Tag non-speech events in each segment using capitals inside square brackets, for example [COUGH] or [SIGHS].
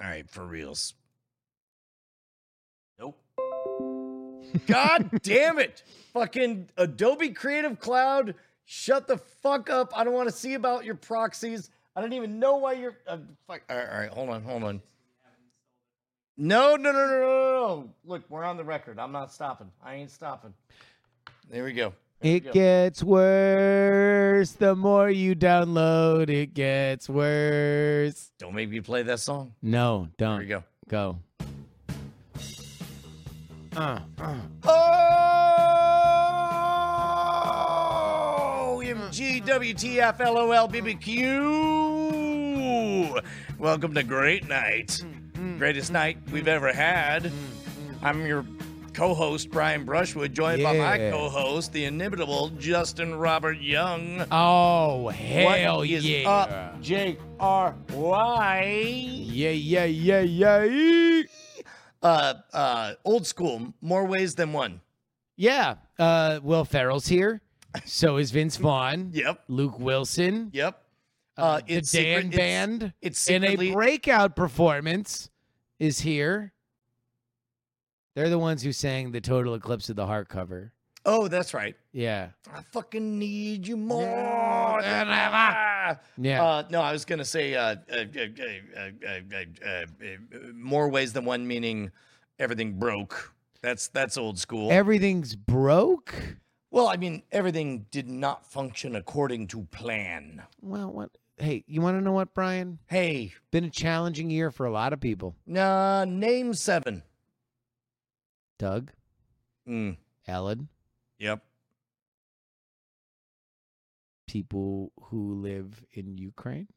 All right, for reals. Nope. God [LAUGHS] damn it. Fucking Adobe Creative Cloud, shut the fuck up. I don't want to see about your proxies. I don't even know why you're. Uh, fuck. All right, all right, hold on, hold on. No, no, no, no, no, no, no. Look, we're on the record. I'm not stopping. I ain't stopping. There we go. It go. gets worse the more you download. It gets worse. Don't make me play that song. No, don't we go. go. Uh, uh. Oh, MG, WTF, LOL, BBQ. Welcome to Great Night. Greatest night we've ever had. I'm your co host, Brian Brushwood, joined by my co host, the inimitable Justin Robert Young. Oh hell what is yeah! up, Jake R. Y? Yeah, yeah, yeah, yeah. Uh, uh, old school, more ways than one. Yeah. Uh, Will Ferrell's here. So is Vince [LAUGHS] Vaughn. Yep, Luke Wilson. yep. Uh, Uh, the it's Dan secret- it's- Band It's in a breakout performance is here. They're the ones who sang the Total Eclipse of the Heart cover. Oh, that's right. Yeah. I fucking need you more than ever. Yeah. Uh, no, I was gonna say uh, uh, uh, uh, uh, more ways than one, meaning everything broke. That's that's old school. Everything's broke. well, I mean, everything did not function according to plan. Well, what? Hey, you want to know what, Brian? Hey, Been a challenging year for a lot of people. uh, name seven. Doug, Mm, Ellen, yep. people who live in Ukraine.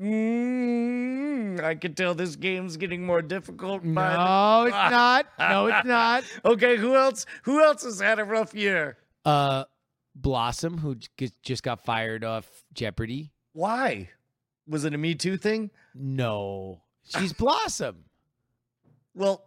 Mm, I can tell this game's getting more difficult. by the- No, it's [LAUGHS] not. No, it's not. [LAUGHS] Okay, who else? Who else has had a rough year? Uh, Blossom, who just got fired off Jeopardy. Why? Was it a Me Too thing? No, she's Blossom. Well,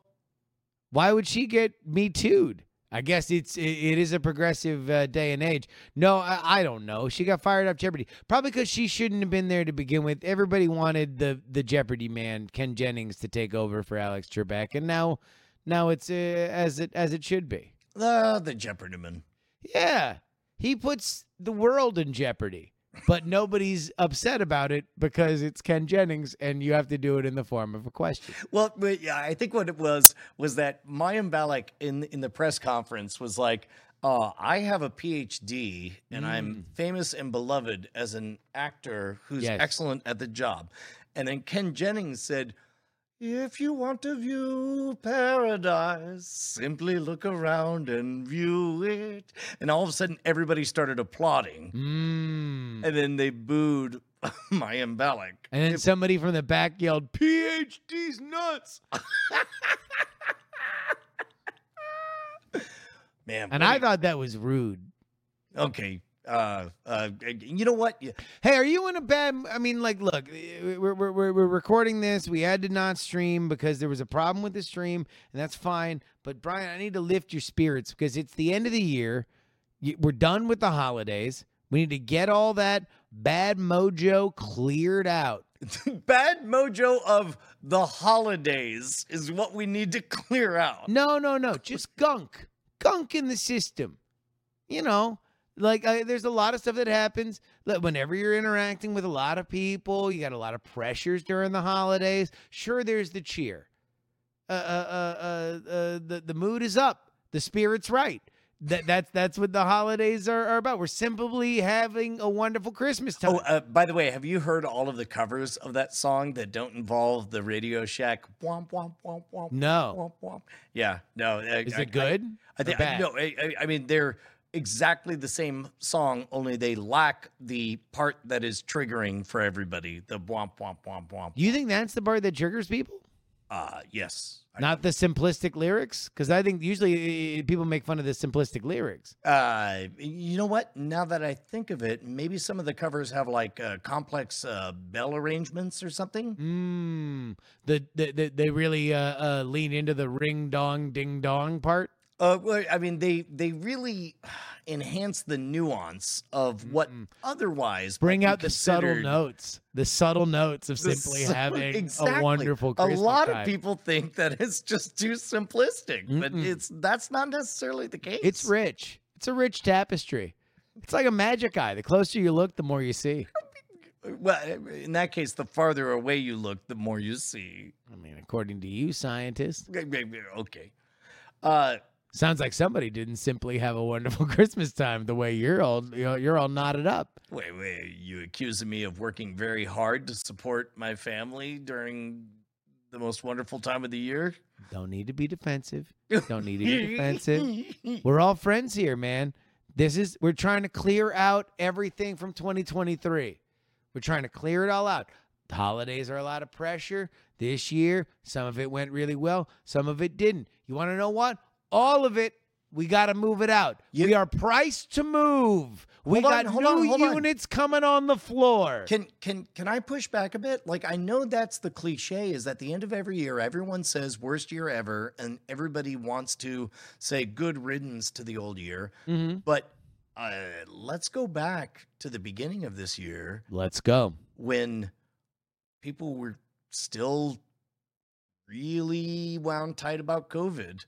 Why would she get me too'd? I guess it's it, it is a progressive uh, day and age. No, I, I don't know. She got fired off Jeopardy probably because she shouldn't have been there to begin with. Everybody wanted the the Jeopardy man Ken Jennings to take over for Alex Trebek, and now now it's uh, as it as it should be. uh, the Jeopardy man. Yeah, he puts the world in jeopardy, but nobody's upset about it because it's Ken Jennings, and you have to do it in the form of a question. Well, but yeah, I think what it was was that Mayim Bialik in in the press conference was like, uh, "I have a PhD and I'm famous and beloved as an actor who's Yes. excellent at the job," and then Ken Jennings said. If you want to view paradise, simply look around and view it. And all of a sudden, everybody started applauding. Mm. And then they booed [LAUGHS] Mayim Bialik. And then somebody from the back yelled, PhD's nuts. [LAUGHS] Man, And what I thought that was rude. okay. Uh, uh, you know what? Hey, are you in a bad? I mean, like, look, we're, we're, we're, we're recording this. We had to not stream because there was a problem with the stream, and that's fine. But Brian, I need to lift your spirits because it's the end of the year. We're done with the holidays. We need to get all that bad mojo cleared out. [LAUGHS] Bad mojo of the holidays is what we need to clear out. No, no, no, just gunk, gunk in the system. You know, like uh, there's a lot of stuff that happens whenever you're interacting with a lot of people. You got a lot of pressures during the holidays. Sure, there's the cheer. Uh, uh, uh, uh, uh, the the mood is up. The spirit's right. That that's that's what the holidays are, are about. We're simply having a wonderful Christmas time. Oh, uh, by the way, have you heard all of the covers of that song that don't involve the Radio Shack? Womp womp womp womp. No. Womp, womp. Yeah, no. is I- it good? I, I think no. I, I- I mean, they're exactly the same song, only they lack the part that is triggering for everybody. The womp womp womp womp. You think that's the part that triggers people? Uh, yes. I- Not the simplistic lyrics, because I think usually uh, people make fun of the simplistic lyrics. Uh, you know what? Now that I think of it, maybe some of the covers have like uh, complex uh, bell arrangements or something. Mm, the, the, the they really uh, uh, lean into the ring dong ding dong part. Uh, well, I mean, they they really [SIGHS] enhance the nuance of what Mm-mm. otherwise Bring out the subtle notes, the subtle notes of simply [LAUGHS] having exactly. a wonderful A lot time. of people think that it's just too simplistic, but Mm-mm. it's that's not necessarily the case. It's rich. It's a rich tapestry. It's like a magic eye. The closer you look, the more you see. [LAUGHS] Well, in that case, the farther away you look, the more you see. I mean, according to you, scientists, Okay. Uh, sounds like somebody didn't simply have a wonderful [LAUGHS] Christmas time the way you're all you're you're all knotted up. wait, wait. You accusing me of working very hard to support my family during the most wonderful time of the year? Don't need to be defensive. Don't need to be defensive. [LAUGHS] We're all friends here, man. This is we're trying to clear out everything from 2023. We're trying to clear it all out. The holidays are a lot of pressure this year. Some of it went really well, some of it didn't. You want to know what? All of it, we got to move it out. You- we are priced to move. We on, got new on, hold on. units coming on the floor. Can can can I push back a bit? Like I know that's the cliche is at the end of every year everyone says worst year ever and everybody wants to say good riddance to the old year. Mhm. But uh, let's go back to the beginning of this year Let's go. when people were still really wound tight about COVID.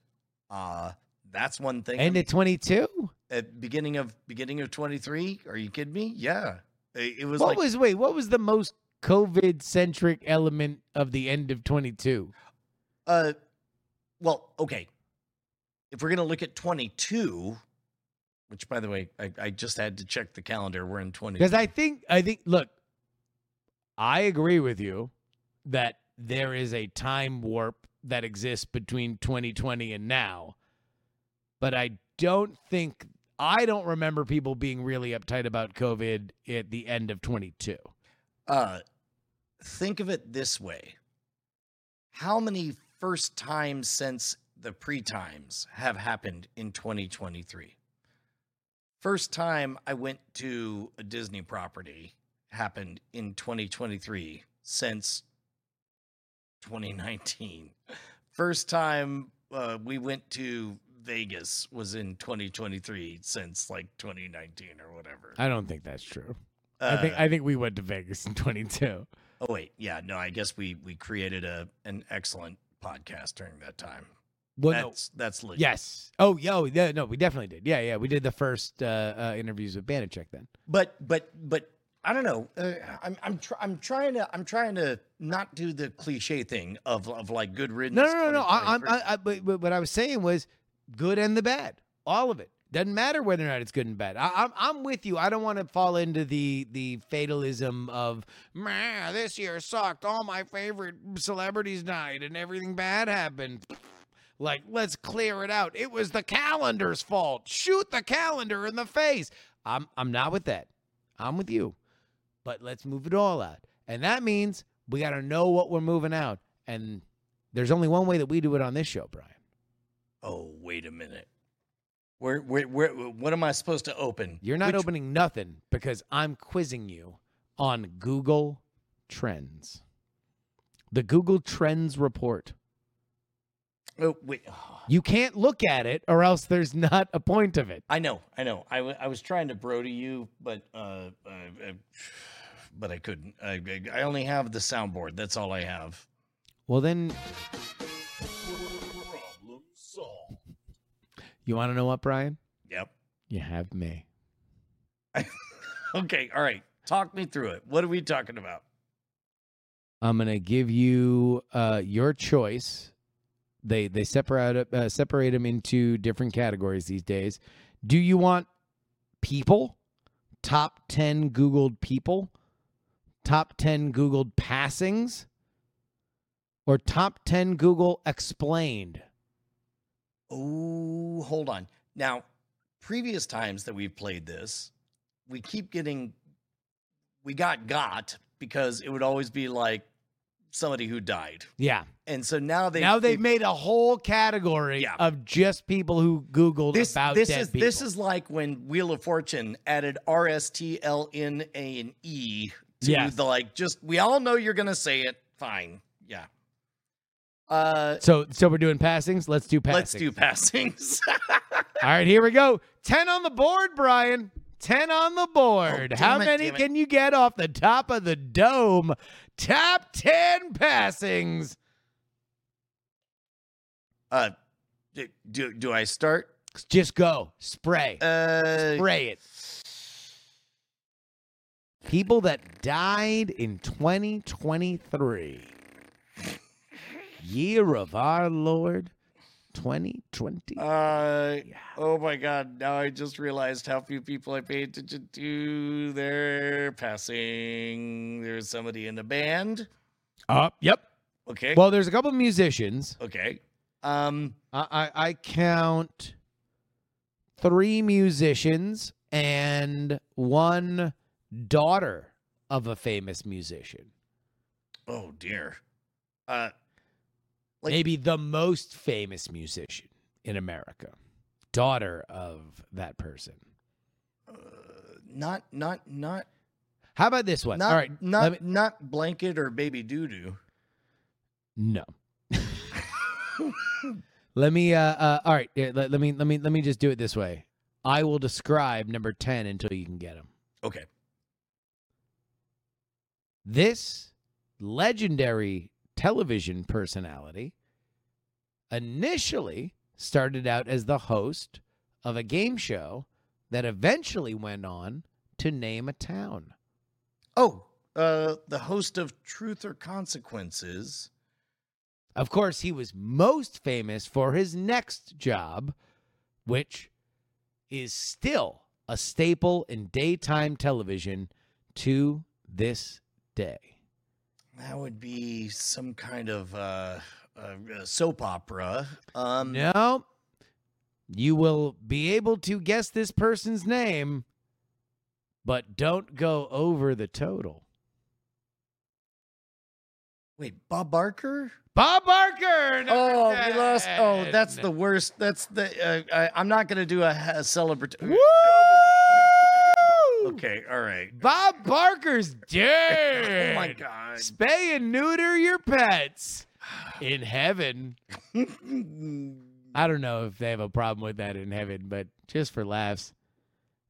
Uh that's one thing. End of 22? at beginning of beginning of 23 are you kidding me yeah it, it was What like was wait, what was the most COVID centric element of the end of 22? uh well okay if we're gonna look at 22 which by the way i, I just had to check the calendar we're in 20 Because I think I think look, I agree with you that there is a time warp that exists between 2020 and now. But I don't think I don't remember people being really uptight about COVID at the end of 22. uh think of it this way how many first times since the pre-times have happened in 2023 first time i went to a disney property happened in 2023 since 2019 first time uh, we went to vegas was in 2023 since like 2019 or whatever I don't think that's true. I think Uh, I think we went to Vegas in 22. Oh wait, yeah, no, I guess we we created a an excellent podcast during that time. Well, no, that's that's legit. Yes. Oh, yo, yeah, no, we definitely did. Yeah, yeah, we did the first uh, uh, interviews with Banachek then. but but but I don't know. Uh, I'm I'm tr- I'm trying to I'm trying to not do the cliche thing of of like good riddance. No, no, no, no. I, I'm, I, I, but, but what I was saying was good and the bad, all of it. Doesn't matter whether or not it's good and bad. I, I'm, I'm with you. I don't want to fall into the the fatalism of, man, this year sucked. All my favorite celebrities died and everything bad happened. Like, let's clear it out. It was the calendar's fault. Shoot the calendar in the face. I'm, I'm not with that. I'm with you. But let's move it all out. And that means we got to know what we're moving out. And there's only one way that we do it on this show, Brian. oh wait a minute. Where where where what am I supposed to open? You're not Which- opening nothing because I'm quizzing you on Google Trends. The Google Trends report. Oh wait. You can't look at it or else there's not a point of it. I know, I know. I, w- I was trying to bro to you, but uh, uh, uh, but I couldn't. I, I only have the soundboard. That's all I have. Well, then, Problem solved. you want to know what, Brian? Yep. You have me. [LAUGHS] Okay. All right. Talk me through it. What are we talking about? I'm gonna give you uh, your choice. They they separate uh, separate them into different categories these days. Do you want people? Top ten Googled people, top ten Googled passings, or top ten Google explained? Oh, hold on. Now, previous times that we've played this, we keep getting, we got got because it would always be like somebody who died. Yeah. And so now they now they've made a whole category Yeah. of just people who Googled this about this dead is people. this is like when Wheel of Fortune added R S T L N A and E to Yes. the like just we all know you're gonna say it. Fine. Yeah. Uh, So so we're doing passings. Let's do passings. let's do passings. [LAUGHS] All right, here we go. 10 on the board, Brian. 10 on the board. Oh, How it, many can you get off the top of the dome? Top 10 passings. uh, do, do do I start? Just go. Spray. Uh, Spray it. People that died in 2023. Year of our Lord 2020. Uh, oh my God! Now I just realized how few people I pay attention to. They're passing. There's somebody in the band. Uh, yep. Okay. Well, there's a couple musicians. okay. Um. I, I, I count three musicians and one daughter of a famous musician. Oh dear. Uh. Like- Maybe the most famous musician in America. Daughter of that person. uh, Not. Not. Not. How about this one? Not. All right. Not. me- not blanket or baby doo doo. no. let me uh, uh all right, yeah, let, let me let me let me just do it this way. I will describe number 10 until you can get him. Okay. This legendary television personality initially started out as the host of a game show that eventually went on to name a town. Oh. Uh. The host of Truth or Consequences. Of course, he was most famous for his next job, which is still a staple in daytime television to this day. That would be some kind of uh, uh soap opera. Um. No. You will be able to guess this person's name, but don't go over the total. Wait, Bob Barker? Bob Barker. Oh, we lost. Oh, that's the worst. That's the. Uh, I, I'm not gonna do a, a celebratory. Woo! Okay, all right. Bob Barker's dead. [LAUGHS] Oh my god. Spay and neuter your pets in heaven. [LAUGHS] I don't know if they have a problem with that in heaven, but just for laughs.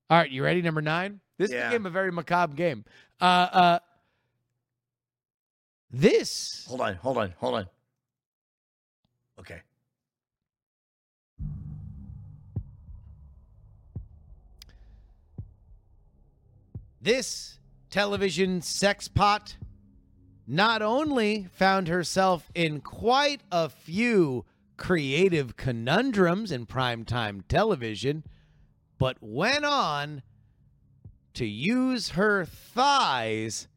All right, you ready? Number nine. This Yeah. became a very macabre game. Uh, uh, this hold on, hold on, hold on. Okay. This television sex pot not only found herself in quite a few creative conundrums in primetime television, but went on to use her thighs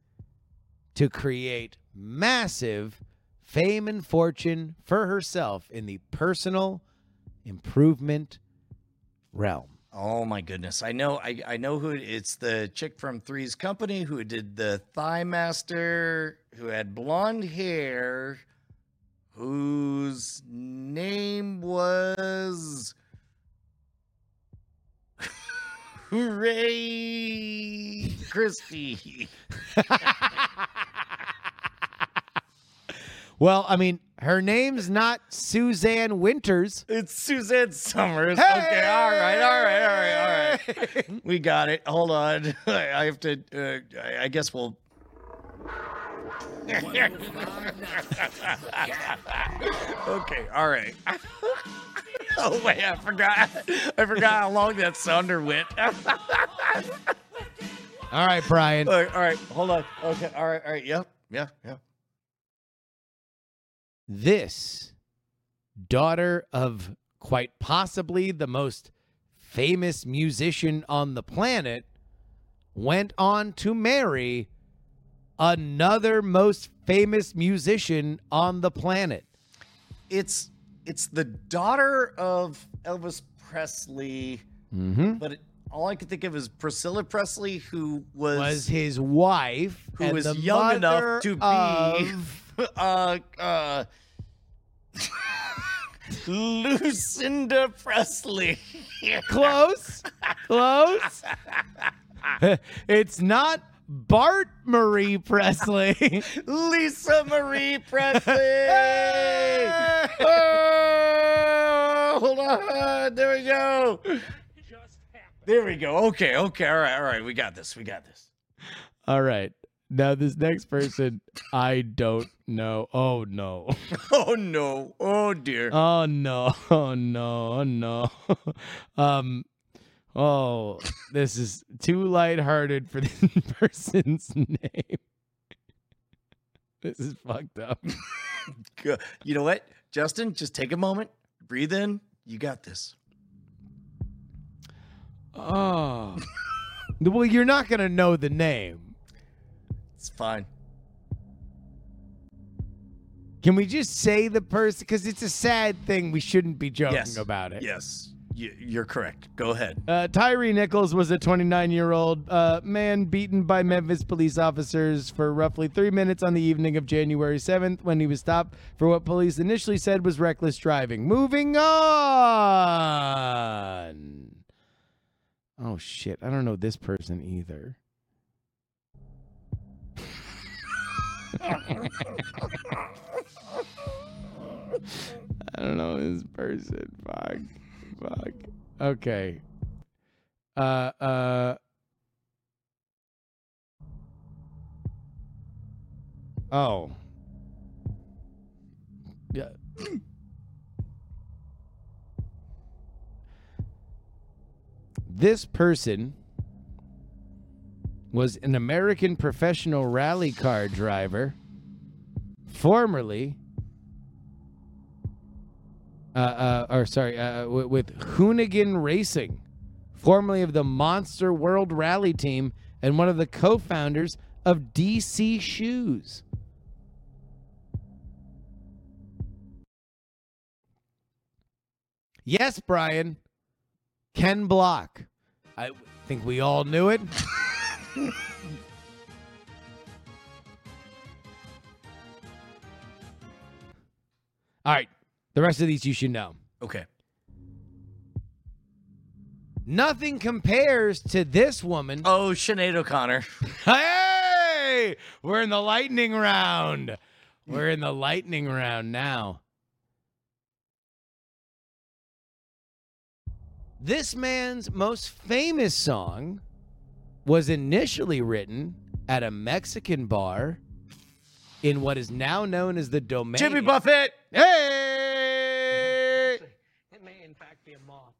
to create massive fame and fortune for herself in the personal improvement realm. Oh my goodness. I know. I I know who it's. The chick from Three's Company who did the Thigh Master, who had blonde hair, whose name was. [LAUGHS] Hooray, Christie. [LAUGHS] Well, I mean, her name's not Suzanne Winters. It's Suzanne Somers. Okay, all right, all right, all right, all right. We got it. Hold on. [LAUGHS] I have to. Uh, I- I guess we'll. [LAUGHS] okay. All right. [LAUGHS] oh wait, I forgot. I forgot how long that sounder went. all All right, Brian. right. All right. Hold on. Okay. All right. All right. Yep. Yeah. Yeah. This daughter of quite possibly the most famous musician on the planet went on to marry another most famous musician on the planet. It's it's the daughter of Elvis Presley. Mm-hmm. but it, all I could think of is Priscilla Presley, who was, Was his wife who was young enough to be [LAUGHS] uh uh [LAUGHS] Lucinda Presley. [LAUGHS] Close. Close. it's not Bart Marie Presley. Lisa Marie Presley. Hey! Oh, hold on. There we go. There we go. Okay. Okay. All right. All right. We got this. We got this. All right. Now this next person, I don't know. Oh no. [LAUGHS] [LAUGHS] Oh no. Oh dear. Oh no. [LAUGHS] Oh no. Oh no. um oh this is too lighthearted for this person's name. This is fucked up. You know what, Justin? Just take a moment. Breathe in. You got this. Oh. well, you're not gonna know the name. It's fine. Can we just say the person? Because it's a sad thing. We shouldn't be joking Yes. about it. Yes. You, you're correct. Go ahead. Uh, Tyre Nichols was a 29 year old uh, man beaten by Memphis police officers for roughly three minutes on the evening of January 7th when he was stopped for what police initially said was reckless driving. Moving on. Oh, shit. I don't know this person either. [LAUGHS] I don't know this person. Fuck. Fuck. Okay. Uh uh Oh. Yeah. this person was an American professional rally car driver, formerly uh, uh, or sorry, uh, with, with Hoonigan Racing, formerly of the Monster World Rally Team and one of the co-founders of DC Shoes. Yes, Brian. Ken Block. I think we all knew it. [LAUGHS] [LAUGHS] all right. The rest of these you should know. Okay. Nothing compares to this woman. Oh, Sinead O'Connor. [LAUGHS] Hey! We're in the lightning round. We're in the lightning round now. This man's most famous song was initially written at a Mexican bar in what is now known as the domain. Jimmy Buffett. Hey! It may, in fact, be a moth.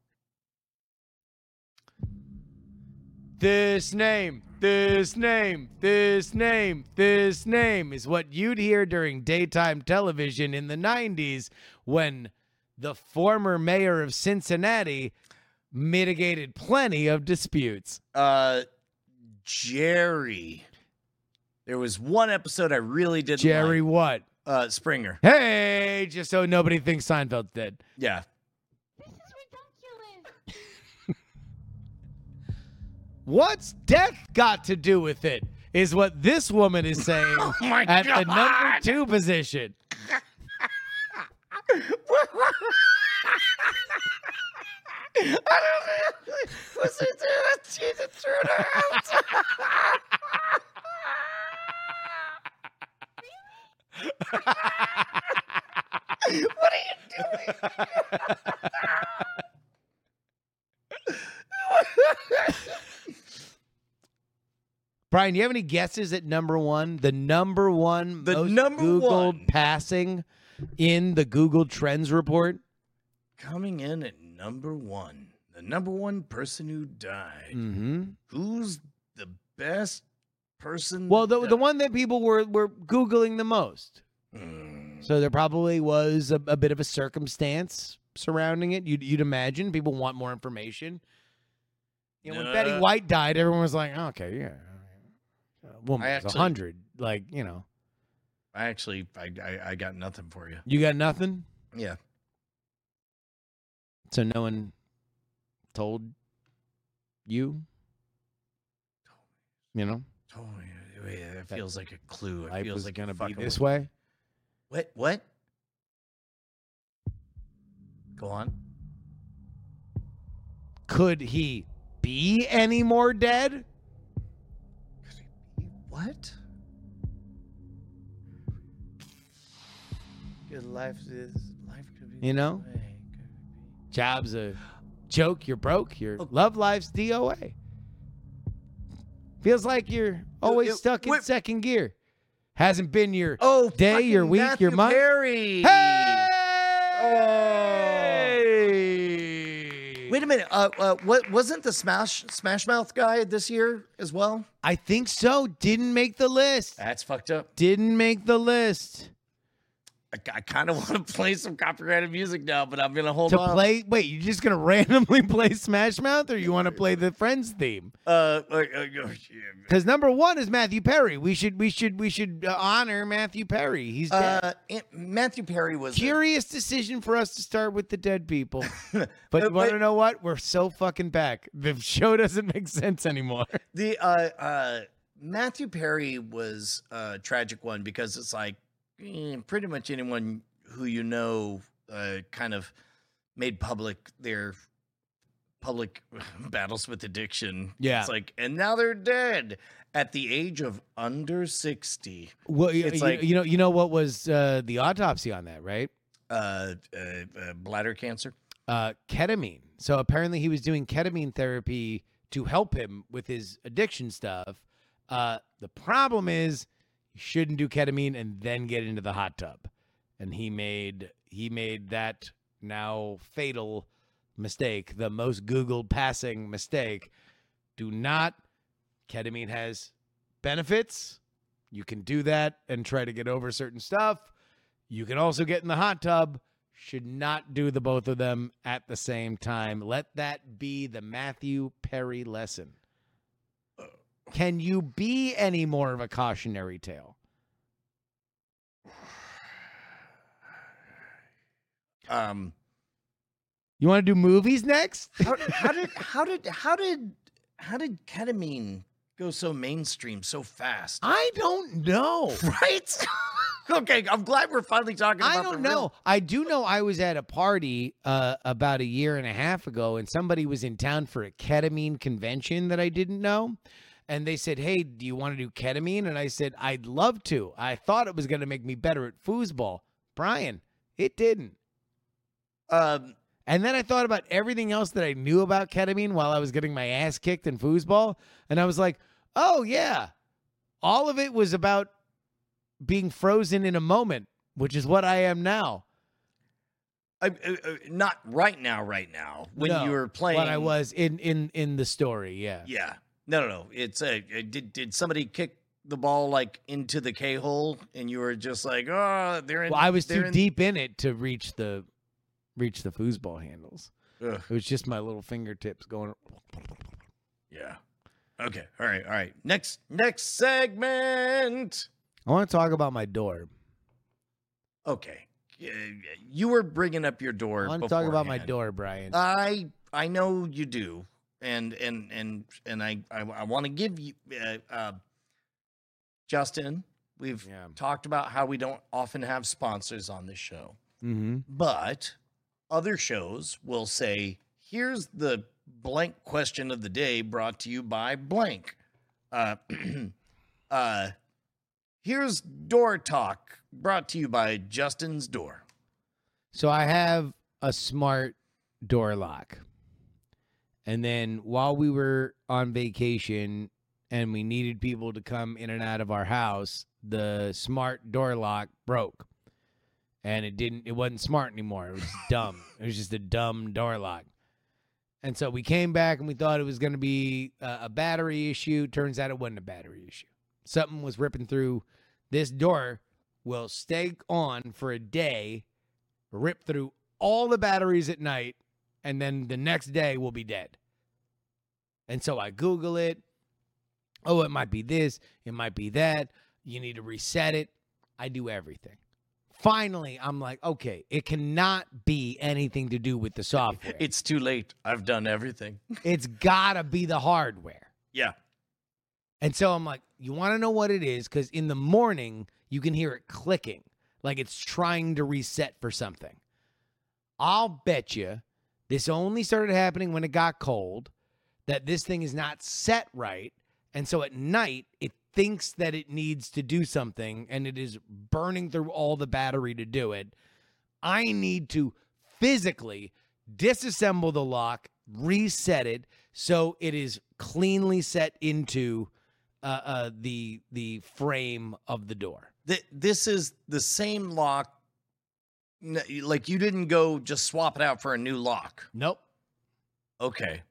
This name, this name, this name, this name is what you'd hear during daytime television in the 90s when the former mayor of Cincinnati mitigated plenty of disputes. Uh, Jerry. There was one episode I really didn't Jerry like. what? Uh, Springer. Hey, just so nobody thinks Seinfeld's dead. Yeah. This is ridiculous. What's death got to do with it? Is what this woman is saying [LAUGHS] Oh at the number two position. [LAUGHS] I don't know. Was it Tina Turner? what are you doing? Brian, do you have any guesses at number one? The number one The most number Googled one. passing in the Google Trends report? Coming in at number one, the number one person who died. Mm-hmm. Who's the best person? Well, the, the one that people were, were Googling the most. Mm, So there probably was a, a bit of a circumstance surrounding it. You'd, you'd imagine people want more information. You know, when Betty White died, everyone was like, okay, yeah. Woman I was actually- 100. Like, you know. I actually, I, I, I got nothing for you. You got nothing? Yeah. So no one told you? You know? Yeah, that feels like a clue. It Life feels was like going to you're be fucking this way? What? What? Go on. Could he be any more dead? Could he be what? Good life is life could be You know? this way, could be- Job's a joke. You're broke. Your Oh. love life's DOA. Feels like you're always it- stuck in second gear. Hasn't been your Oh, Day, your week, Matthew your month? Perry. Hey! Wait a minute. Uh, uh, what wasn't the Smash Smash Mouth guy this year as well? I think so. Didn't make the list. That's fucked up. Didn't make the list. I, I kind of [LAUGHS] want to play some copyrighted music now, but I'm gonna hold to on. play. Wait, you're just gonna [LAUGHS] randomly play Smash Mouth, or you want to play the Friends theme? Uh, uh, uh, uh, Because number one is Matthew Perry. We should, we should, we should uh, honor Matthew Perry. He's dead. uh, Matthew Perry was a- Curious decision for us to start with the dead people. [LAUGHS] But Uh, you want to know what? We're so fucking back. The show doesn't make sense anymore. the uh, uh, Matthew Perry was a tragic one because it's like pretty much anyone who you know uh, kind of made public their public [LAUGHS] battles with addiction. Yeah. it's like, and now they're dead at the age of under sixty. Well, you, It's you- like- you know, you know what was uh, the autopsy on that, right? Uh, uh, uh, bladder cancer. uh, ketamine. So apparently he was doing ketamine therapy to help him with his addiction stuff. Uh, the problem is you shouldn't do ketamine and then get into the hot tub. And he made he made that now fatal mistake, the most Googled passing mistake. Do not ketamine has benefits. You can do that and try to get over certain stuff. You can also get in the hot tub should not do the both of them at the same time. Let that be the Matthew Perry lesson. Can you be any more of a cautionary tale? Um, You want to do movies next? how, how did how did how did how did ketamine go so mainstream so fast? I don't know. [LAUGHS] Right? [LAUGHS] okay, I'm glad we're finally talking about I don't real- know. I do know I was at a party uh, about a year and a half ago, and somebody was in town for a ketamine convention that I didn't know. And they said, Hey, do you want to do ketamine? And I said, I'd love to. I thought it was going to make me better at foosball. Brian, it didn't. Um, And then I thought about everything else that I knew about ketamine while I was getting my ass kicked in foosball. And I was like, oh, yeah. All of it was about being frozen in a moment, which is what I am now. I, uh, uh, not right now, right now. When No, you were playing, What I was in in in the story, yeah. Yeah. No, no, no. It's a. did did somebody kick the ball like into the K hole, and you were just like, oh, they're in. Well, I was too in- deep in it to reach the reach the foosball handles. Ugh, It was just my little fingertips going. yeah. Okay. All right. All right. Next. Next segment. I want to talk about my door. Okay. You were bringing up your door. I want to talk about my door, Brian. I I know you do, and and and and I I, I want to give you, uh, uh, Justin. We've Yeah. talked about how we don't often have sponsors on this show, mm-hmm. but other shows will say, "Here's the blank question of the day, brought to you by blank." Uh, [CLEARS THROAT] uh, here's door talk, brought to you by Justin's Door. So I have a smart door lock. And then while we were on vacation and we needed people to come in and out of our house, the smart door lock broke. And it didn't it wasn't smart anymore. It was [LAUGHS] dumb. It was just a dumb door lock. And so we came back and we thought it was going to be a, a battery issue. Turns out it wasn't a battery issue. Something was ripping through this door will stay on for a day rip through all the batteries at night, and then the next day we'll be dead. And so I Google it. Oh, it might be this, it might be that. You need to reset it. I do everything. Finally, I'm like, okay, it cannot be anything to do with the software. It's too late. I've done everything. [LAUGHS] it's gotta be the hardware. Yeah. And so I'm like, you want to know what it is? Because in the morning, you can hear it clicking, like it's trying to reset for something. I'll bet you this only started happening when it got cold, that this thing is not set right. And so at night, it thinks that it needs to do something and it is burning through all the battery to do it, I need to physically disassemble the lock, reset it so it is cleanly set into uh, uh, the the frame of the door. Th- this is the same lock. Like you didn't go just swap it out for a new lock. Nope. Okay.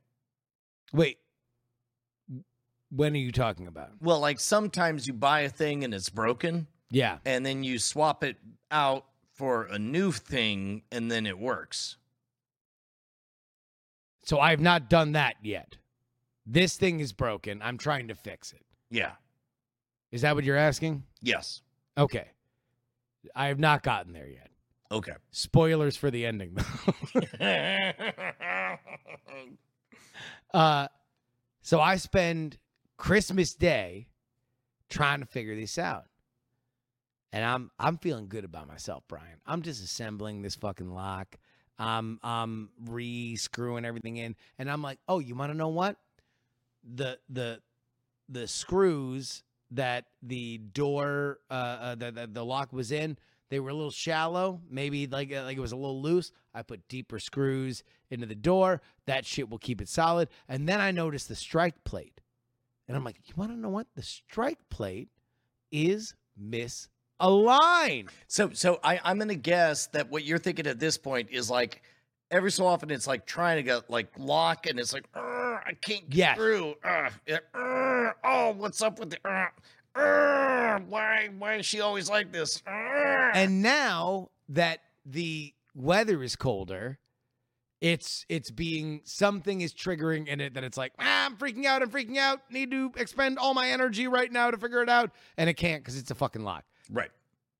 Wait. When are you talking about? Well, like sometimes you buy a thing and it's broken, Yeah. and then you swap it out for a new thing, and then it works. So I have not done that yet. This thing is broken. I'm trying to fix it. Yeah. Is that what you're asking? Yes. Okay. I have not gotten there yet. Okay. Spoilers for the ending though. [LAUGHS] uh so I spend Christmas Day trying to figure this out. And I'm I'm feeling good about myself, Brian. I'm disassembling this fucking lock. I'm I'm re-screwing everything in and I'm like, "Oh, you want to know what? The the the screws that the door uh, uh the, the the lock was in, they were a little shallow, maybe like uh, like it was a little loose. I put deeper screws into the door. That shit will keep it solid. And then I noticed the strike plate. And I'm like, "You want to know what? The strike plate is misaligned." So, so I, I'm gonna guess that what you're thinking at this point is like every so often it's like trying to get like lock, and it's like I can't get Yes. through. Urgh, yeah, urgh, oh, what's up with the? Urgh, why, why is she always like this? Urgh." And now that the weather is colder, it's it's being something is triggering in it that it's like ah, I'm freaking out, I'm freaking out. Need to expend all my energy right now to figure it out, and it can't because it's a fucking lock. right.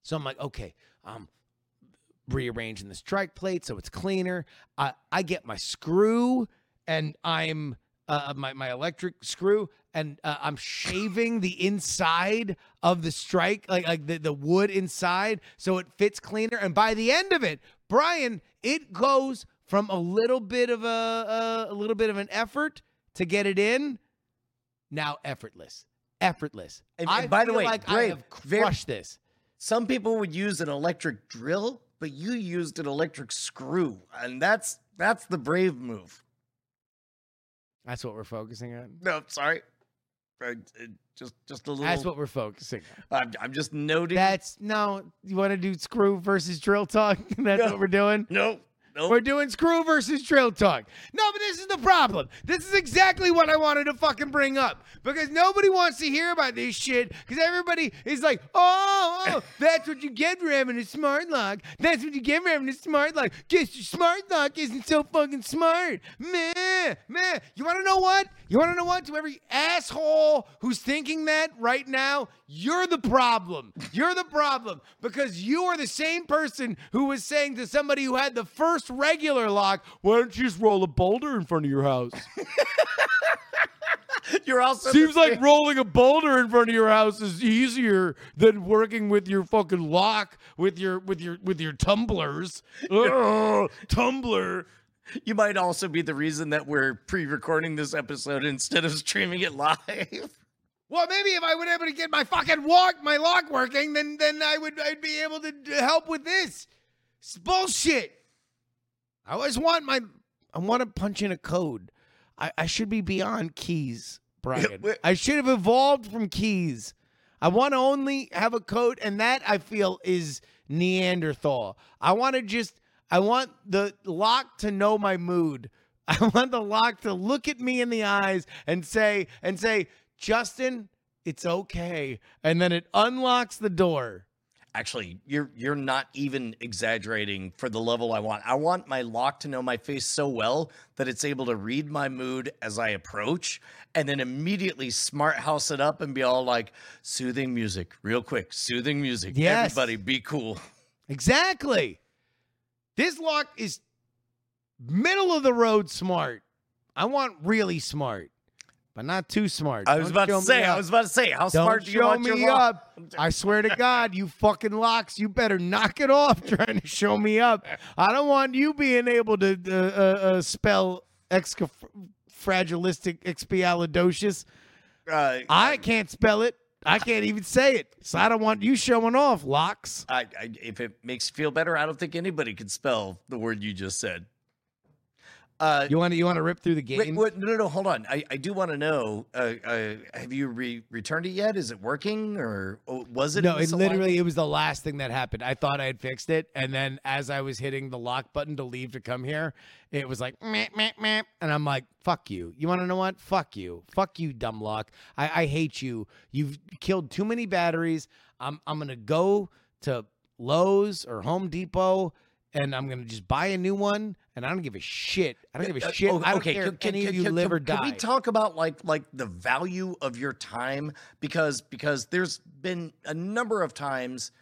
So I'm like, okay, I'm rearranging the strike plate so it's cleaner. I I get my screw and I'm uh, my my electric screw and uh, I'm shaving the inside of the strike like like the, the wood inside so it fits cleaner. And by the end of it, Brian, it goes from a little bit of a a, a little bit of an effort to get it in. Now effortless, effortless. And- I and by the way, like I Greg, have very- crushed this. Some people would use an electric drill, but you used an electric screw, and that's that's the brave move. That's what we're focusing on. No, sorry. Uh, uh, Just just a little. That's what we're focusing on. I'm, I'm just noting. That's no. You want to do screw versus drill talk? [LAUGHS] That's No. what we're doing. no, no. We're doing screw versus drill talk. No, but this is the problem. This is exactly what I wanted to fucking bring up because nobody wants to hear about this shit because everybody is like, oh, oh, [LAUGHS] that's what you get for having a smart lock. That's what you get for having a smart lock. Guess your smart lock isn't so fucking smart. Meh, meh. You want to know what? You want to know what? To every asshole who's thinking that right now, you're the problem. You're the problem because you are the same person who was saying to somebody who had the first regular lock, why don't you just roll a boulder in front of your house? [LAUGHS] You're also Seems like same- rolling a boulder in front of your house is easier than working with your fucking lock with your with your with your tumblers. Ugh, tumbler. you might also be the reason that we're pre-recording this episode instead of streaming it live. [LAUGHS] Well, maybe if I would able to get my fucking walk, my lock working, then then I would I'd be able to help with this. It's bullshit. I always want my I want to punch in a code. I, I should be beyond keys, [LAUGHS] Brian. I should have evolved from keys. I want to only have a code, and that I feel is Neanderthal. I want to just I want the lock to know my mood. [LAUGHS] I want the lock to look at me in the eyes and say and say, Justin, it's okay. And then it unlocks the door. Actually, you're you're not even exaggerating for the level I want. I want my lock to know my face so well that it's able to read my mood as I approach and then immediately smart house it up and be all like soothing music, real quick, soothing music. Yes. Everybody be cool. Exactly. This lock is middle of the road smart. I want really smart, but not too smart. I was Don't about to say. I was about to say, how Don't smart do you show want your me lock? up. I swear to God, you fucking locks, you better knock it off [LAUGHS] trying to show me up. I don't want you being able to uh, uh, uh, spell excafragilistic expialidocious. Uh, I can't spell it. I can't even say it. So I don't want you showing off, locks. I, I, if it makes you feel better, I don't think anybody can spell the word you just said. Uh, You want to you want to rip through the game? wait, wait, no, no, no, hold on. I, I do want to know. Uh, uh, have you re- returned it yet? Is it working, or oh, was it? no, it literally it was the last thing that happened. I thought I had fixed it, and then as I was hitting the lock button to leave to come here, it was like meh, meh, meh, and I'm like, "Fuck you! You want to know what? Fuck you! Fuck you, dumb lock! I, I hate you! You've killed too many batteries. I'm I'm gonna go to Lowe's or Home Depot." And I'm gonna just buy a new one, and I don't give a shit. I don't give a Uh, shit. oh, I don't okay, care can- any can- of you can- live can- or die. Can we talk about like like the value of your time because because there's been a number of times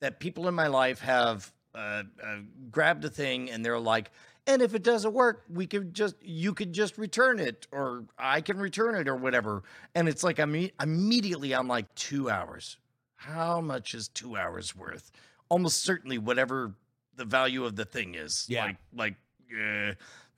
that people in my life have uh, uh, grabbed a thing and they're like, and if it doesn't work, we could just you could just return it or I can return it or whatever. And it's like I mean immediately I'm like two hours. How much is two hours worth? Almost certainly whatever the value of the thing is. Yeah. Like like uh,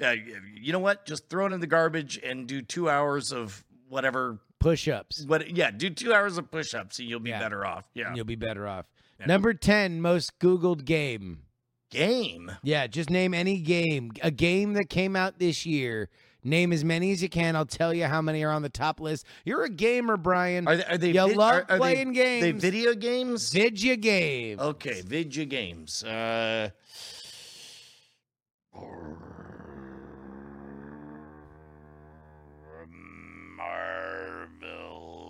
uh, you know what? Just throw it in the garbage and do two hours of whatever. Push-ups. What? Yeah, do two hours of push-ups and you'll be Yeah. better off. Yeah. and You'll be better off. Yeah. Number ten most Googled game. Game. Yeah, just name any game. A game that came out this year. Name as many as you can. I'll tell you how many are on the top list. You're a gamer, Brian. Are they? Are they? You vid- love are, are playing they, They games. video games. Vidya game. Okay, video games. Uh,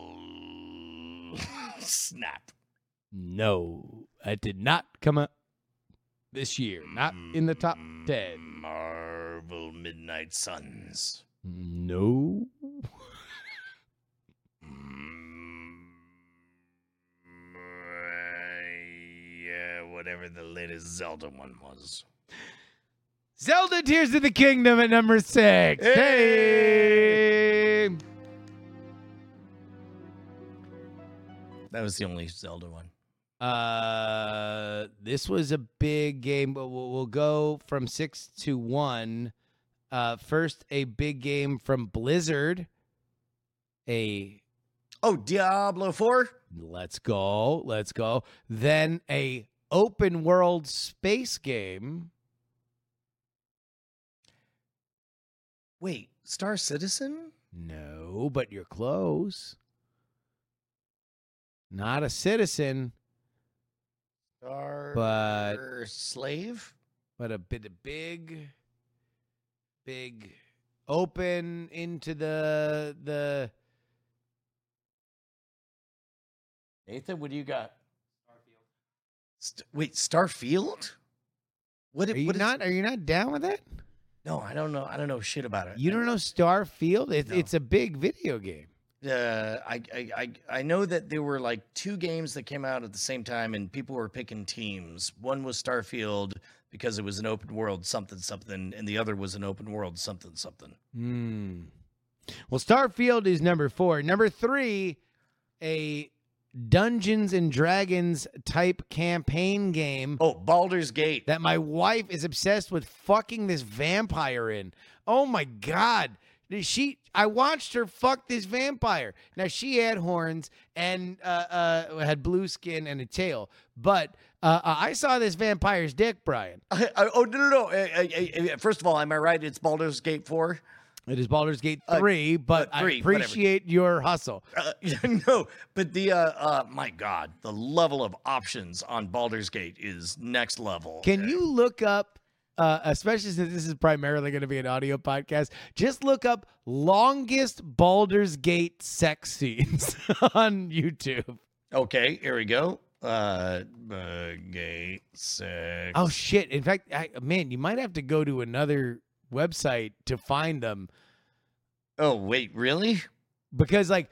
Marvel [LAUGHS] Snap. No, it did not come up this year. Not in the top ten. Marvel Midnight Suns. No. Mm, Yeah, whatever the latest Zelda one was. Zelda Tears of the Kingdom at number six. Hey. That was the only Zelda one. Uh, this was a big game, but we'll, we'll go from six to one. Uh, first, a big game from Blizzard. A Oh, Diablo 4? let's go, let's go. Then a open world space game. Wait, Star Citizen? No, but you're close. Not a citizen, Star But- Slave? but a bit of big, big open into the the Nathan, what do you got? St- wait, Starfield? What? Are you what is- not? Are you not down with that? No, I don't know. I don't know shit about it. You don't know Starfield? It's No. it's a big video game. Uh, I, I I I know that there were like two games that came out at the same time, and people were picking teams. One was Starfield because it was an open world something something, and the other was an open world something something. Hmm. Well, Starfield is number four. Number three, a Dungeons and Dragons type campaign game Oh, Baldur's Gate. that my wife is obsessed with fucking this vampire in. Oh my god. She I watched her fuck this vampire. Now she had horns and uh, uh had blue skin and a tail. But uh, uh, I saw this vampire's dick, Brian. I, [LAUGHS] I, oh no no no! Uh, uh, uh, uh, First of all, am I right? It's Baldur's Gate four. It is Baldur's Gate Uh, 3, but uh, three, I whatever. appreciate your hustle. Uh, [LAUGHS] no, but the uh, uh, my God, the level of options on Baldur's Gate is next level. Can Uh, you look up, uh, especially since this is primarily going to be an audio podcast, just look up longest Baldur's Gate sex scenes [LAUGHS] on YouTube. Okay, here we go. Uh, uh gate six. Oh shit! In fact, I, man, you might have to go to another website to find them Oh wait, really? because, like,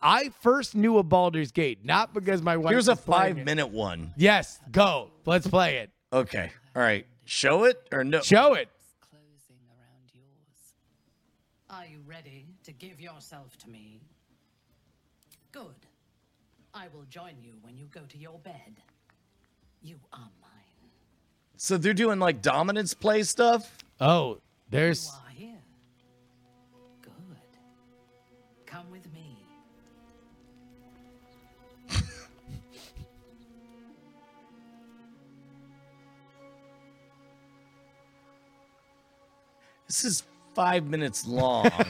I- first knew of Baldur's Gate not because my wife. Here's a five it. minute one. Yes, go. Let's play it. Okay, all right. Show it or no? Show it. closing around yours. Are you ready to give yourself to me? Good. I will join you when you go to your bed. You are mine. So they're doing like dominance play stuff. Oh, You there's. are here. Good. Come with This is five minutes long. [LAUGHS]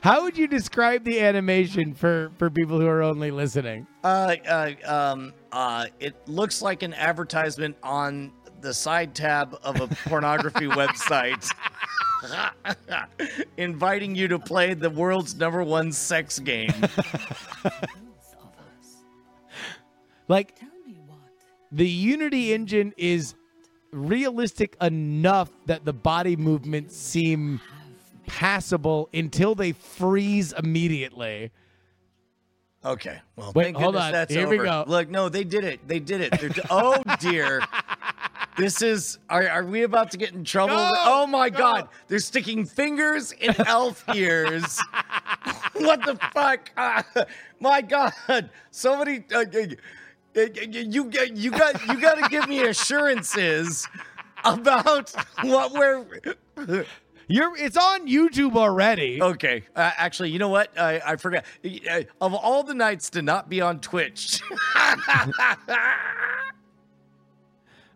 How would you describe the animation for for people who are only listening? uh, uh, um, uh, it looks like an advertisement on the side tab of a pornography [LAUGHS] website. [LAUGHS] inviting you to play the world's number one sex game. Both of us. Like Tell me what. the Unity engine is realistic enough that the body movements seem passable until they freeze immediately. Okay. Well, Wait, thank hold on. That's Here we over. go. Look, no, they did it. They did it. Oh [LAUGHS] dear. This is. Are, are we about to get in trouble? No, oh my no. God! They're sticking fingers in elf ears. [LAUGHS] what the fuck? Ah, [LAUGHS] my God! Somebody, uh, uh, uh, you get, you got, you got to give me assurances about what we're. You're it's on YouTube already. Okay, uh, actually, you know what? I, I forgot. Uh, Of all the nights to not be on Twitch, [LAUGHS]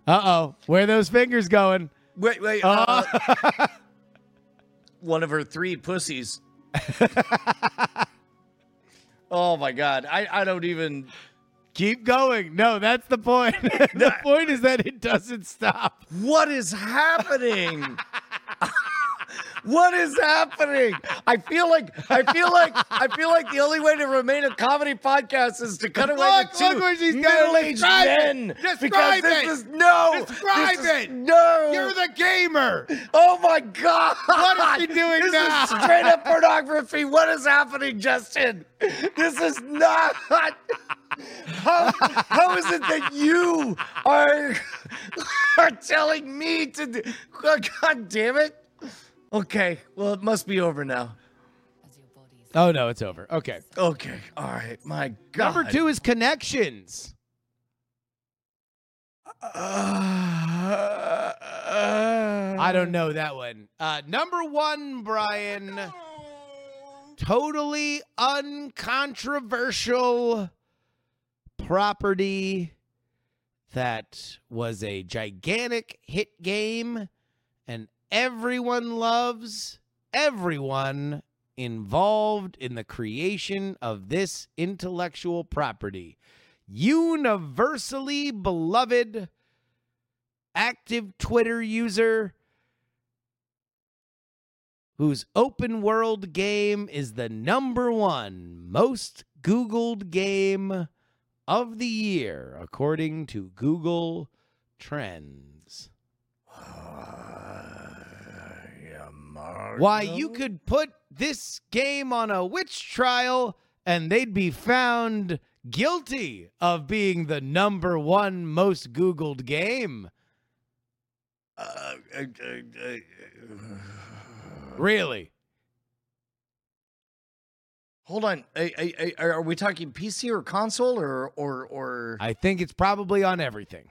Uh-oh. Where are those fingers going? wait, wait. Uh, [LAUGHS] one of her three pussies. [LAUGHS] oh my god, I, I don't even. Keep going. No, that's the point. [LAUGHS] the point is that it doesn't stop. What is happening? [LAUGHS] what is happening? I feel like I feel like I feel like the only way to remain a comedy podcast is to cut away Look, two look where she's going. middle-aged Describe it. men. Describe because this it. is no. Describe this is- No. You're the gamer. Oh my god! What is she doing this now? is straight up pornography. What is happening, Justin? This is not. How, how is it that you are [LAUGHS] are telling me to? Do, god damn it! Okay, well it must be over now. As your bodies Oh no, it's over. Okay. Okay, all right. My God. Number two is connections. [SIGHS] I don't know that one. Uh, number one, Brian. Totally uncontroversial property that was a gigantic hit game and everyone loves everyone involved in the creation of this intellectual property. Universally beloved active Twitter user whose open world game is the number one most Googled game of the year, according to Google Trends. [SIGHS] Why, you could put this game on a witch trial and they'd be found guilty of being the number one most Googled game. Uh, uh, uh, uh, Really? hold on. Uh, uh, Are we talking PC or console or or or? I think it's probably on everything.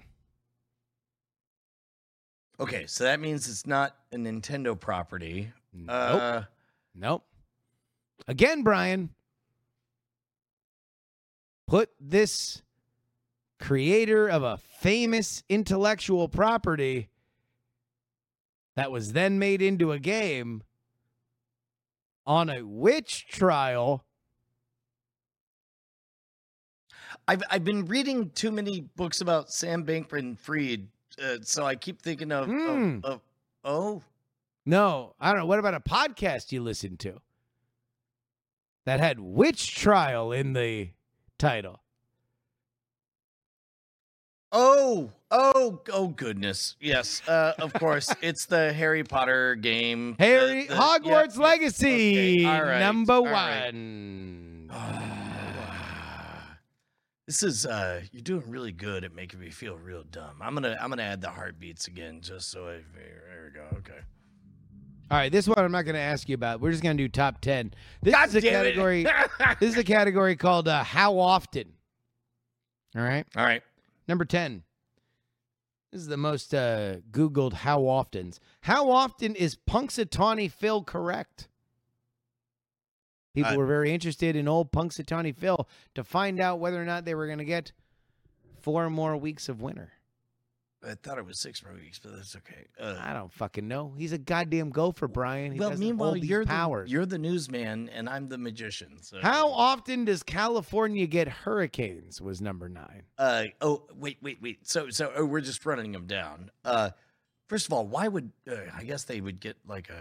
Okay, so that means it's not a Nintendo property. Nope. Uh, Nope. Again, Brian, put this creator of a famous intellectual property that was then made into a game on a witch trial. I've I've been reading too many books about Sam Bankman-Fried, uh, so I keep thinking of, Hmm. of, of oh No, I don't know. What about a podcast you listened to that had witch trial in the title? oh oh oh goodness yes uh, of course [LAUGHS] it's the Harry Potter game Harry the- Hogwarts yeah. Legacy, Okay, right, number all right. This is uh you're doing really good at making me feel real dumb. I'm gonna I'm gonna add the heartbeats again just so I there we go. Okay. All right, this one I'm not going to ask you about. We're just going to do top ten. This God is a category. [LAUGHS] this is a category called uh, "How Often." All right, All right. number ten. This is the most uh, Googled "How Often's." How often is Punxsutawney Phil correct? People were very interested in old Punxsutawney Phil to find out whether or not they were going to get four more weeks of winter. I thought it was six more weeks, but that's okay. Uh, I don't fucking know. He's a goddamn gopher, Brian. He well, meanwhile, you're powers. the you're the newsman, and I'm the magician. So. How often does California get hurricanes? Was number nine. Uh oh, wait, wait, wait. So so oh, we're just running them down. Uh, first of all, why would uh, I guess they would get like a?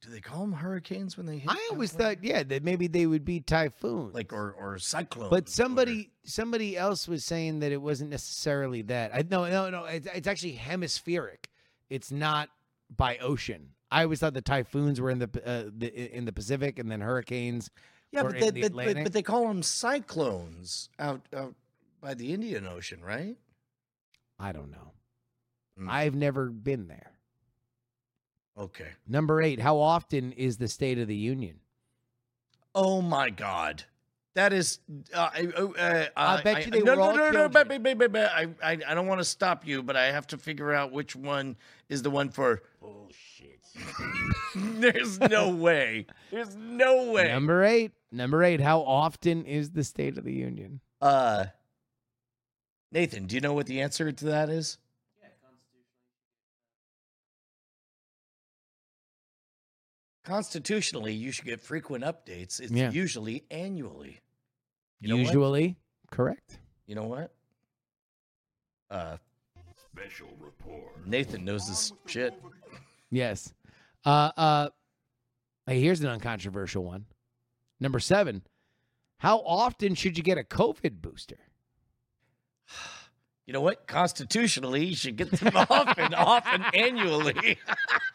Do they call them hurricanes when they hit? I always thought, yeah, that maybe they would be typhoons. like or or cyclones. but somebody somebody else was saying that it wasn't necessarily that. I no no no. It's, it's actually hemispheric. It's not by ocean. I always thought the typhoons were in the uh, the in the Pacific and then hurricanes. yeah, but they the but, but, but they call them cyclones out out by the Indian Ocean, right? I don't know. Mm. I've never been there. Okay. Number eight. How often is the State of the Union? Oh my God. That is, uh, I- uh, uh, I bet you they no, were no, all no, no, but, children. but, but, but, I, I, I don't want to stop you, but I have to figure out which one is the one for bullshit. [LAUGHS] There's no way. There's no way. Number eight. Number eight. How often is the State of the Union? Uh, Nathan, do you know what the answer to that is? Constitutionally, you should get frequent updates. It's Yeah. usually annually. You know what? Usually, correct. You know what? Uh, Special report. Nathan knows this shit. Yes. Uh, uh, hey, here's an uncontroversial one. Number seven. How often should you get a COVID booster? [SIGHS] You know what? Constitutionally, you should get them [LAUGHS] often, often, annually. [LAUGHS]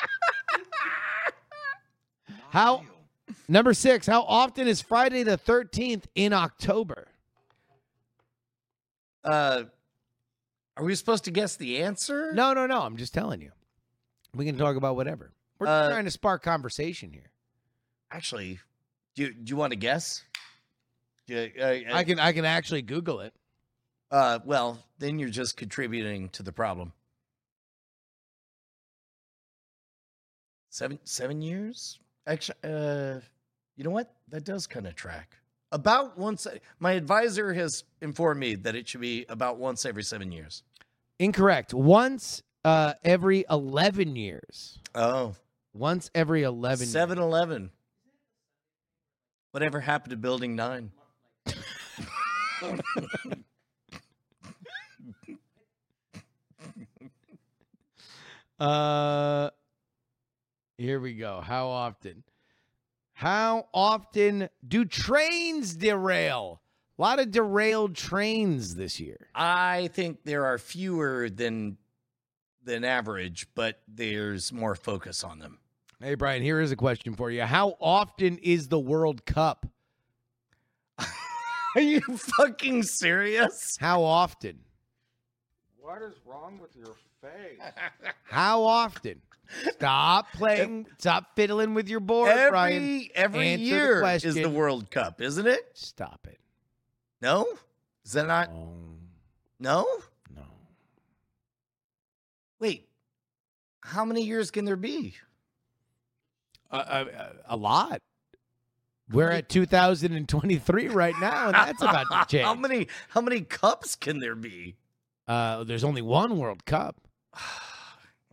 How number six? How often is Friday the thirteenth in October? Uh, are we supposed to guess the answer? No, no, no. I'm just telling you. We can talk about whatever. We're Uh, trying to spark conversation here. Actually, do you, do you want to guess? You- uh, I can I can actually Google it. Uh, well, then you're just contributing to the problem. Seven seven years? Actually, uh, you know what? That does kind of track. About once. My advisor has informed me that it should be about once every seven years. Incorrect. Once uh, every eleven years. Oh, Once every eleven. 7 Eleven. Whatever happened to Building 9? [LAUGHS] Uh, here we go. How often? How often do trains derail? A lot of derailed trains this year. I think there are fewer than than average, but there's more focus on them. Hey, Brian, here is a question for you. How often is the World Cup? [LAUGHS] Are you fucking serious? How often? What is wrong with your face? [LAUGHS] How often? Stop [LAUGHS] playing. Stop fiddling with your board, Brian. every every Answer the year is the. World Cup, isn't it? Stop it. No? Is that not? No, No? no. Wait. How many years can there be? Uh, uh, a lot. We're at 2023 right now, and that's about to [LAUGHS] change. How many how many cups can there be? Uh, there's only one World Cup. [SIGHS] [SIGHS] [SIGHS]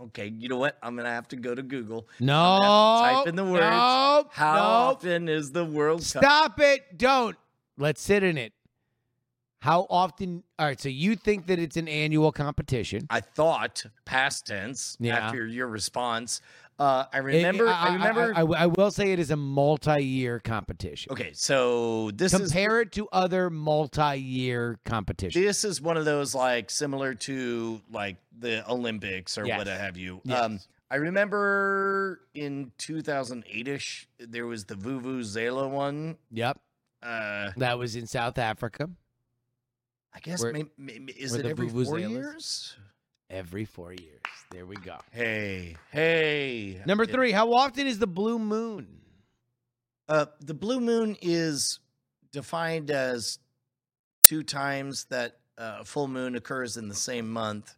okay, you know what? I'm gonna have to go to Google. No. type in the words. No. How no. often is the World Cup? Stop it. Don't. Let's sit in it. How often? All right. So you think that it's an annual competition? I thought past tense Yeah. after your response. Uh, I remember. it- I, remember. I, I will say it is a multi-year competition. okay, so this is Compare it to other multi-year competitions. this is one of those like similar to like the Olympics or Yes. what have you. Yes. Um, I remember in 2008ish there was the Vuvuzela one. Yep. Uh, That was in South Africa I guess Where- may, may, is it every four years? every four years. There we go. Hey, hey. Number three. How often is the blue moon? Uh, the blue moon is defined as two times that uh, a full moon occurs in the same month,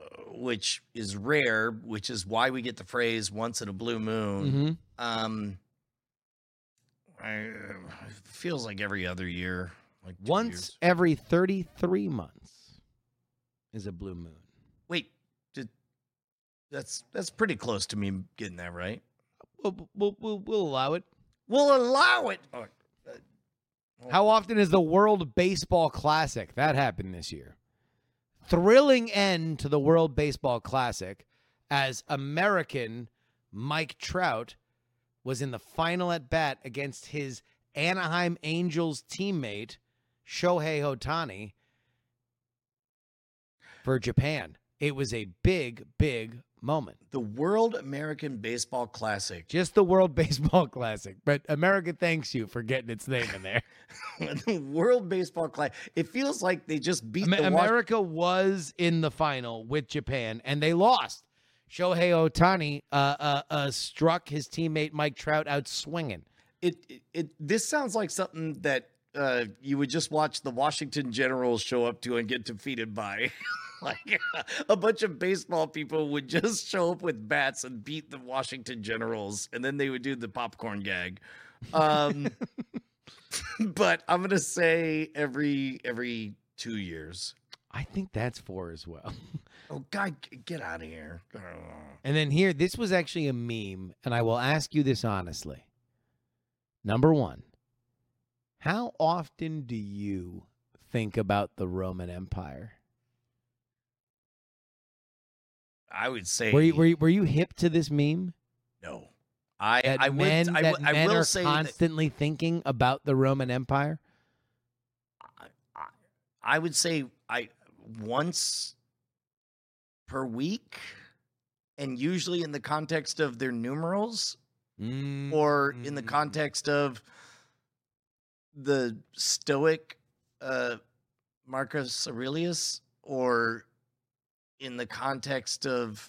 uh, which is rare, which is why we get the phrase "once in a blue moon." Mm-hmm. Um, I, uh, it feels like every other year, like Once years. every 33 months is a blue moon. That's that's pretty close to me getting that right. We'll, we'll, we'll, we'll allow it. We'll allow it. Oh, How often is the World Baseball Classic? That happened this year. Thrilling end to the World Baseball Classic as American Mike Trout was in the final at bat against his Anaheim Angels teammate Shohei Ohtani for Japan. It was a big, big moment. the World American Baseball Classic. Just the World [LAUGHS] Baseball Classic, but America thanks you for getting its name in there. [LAUGHS] the World Baseball Classic. It feels like they just beat the America was in the final with Japan, and they lost. Shohei Ohtani uh, uh, uh, struck his teammate Mike Trout out swinging. it, it, it this sounds like something that uh, you would just watch the Washington Generals show up to and get defeated by. [LAUGHS] like [LAUGHS] a bunch of baseball people would just show up with bats and beat the Washington Generals, and then they would do the popcorn gag. Um, [LAUGHS] but I'm gonna say every every two years. I think that's four as well. [LAUGHS] Oh God, get out of here! [SIGHS] And then here, this was actually a meme, and I will ask you this honestly. Number one, how often do you think about the Roman Empire? I would say Were you, were you, were you hip to this meme? no. I That I would men, I, that would- I men will are say that- constantly thinking about the Roman Empire? I- I would say I once per week, and usually in the context of their numerals, or in the Mm. context of the Stoic uh, Marcus Aurelius, or in the context of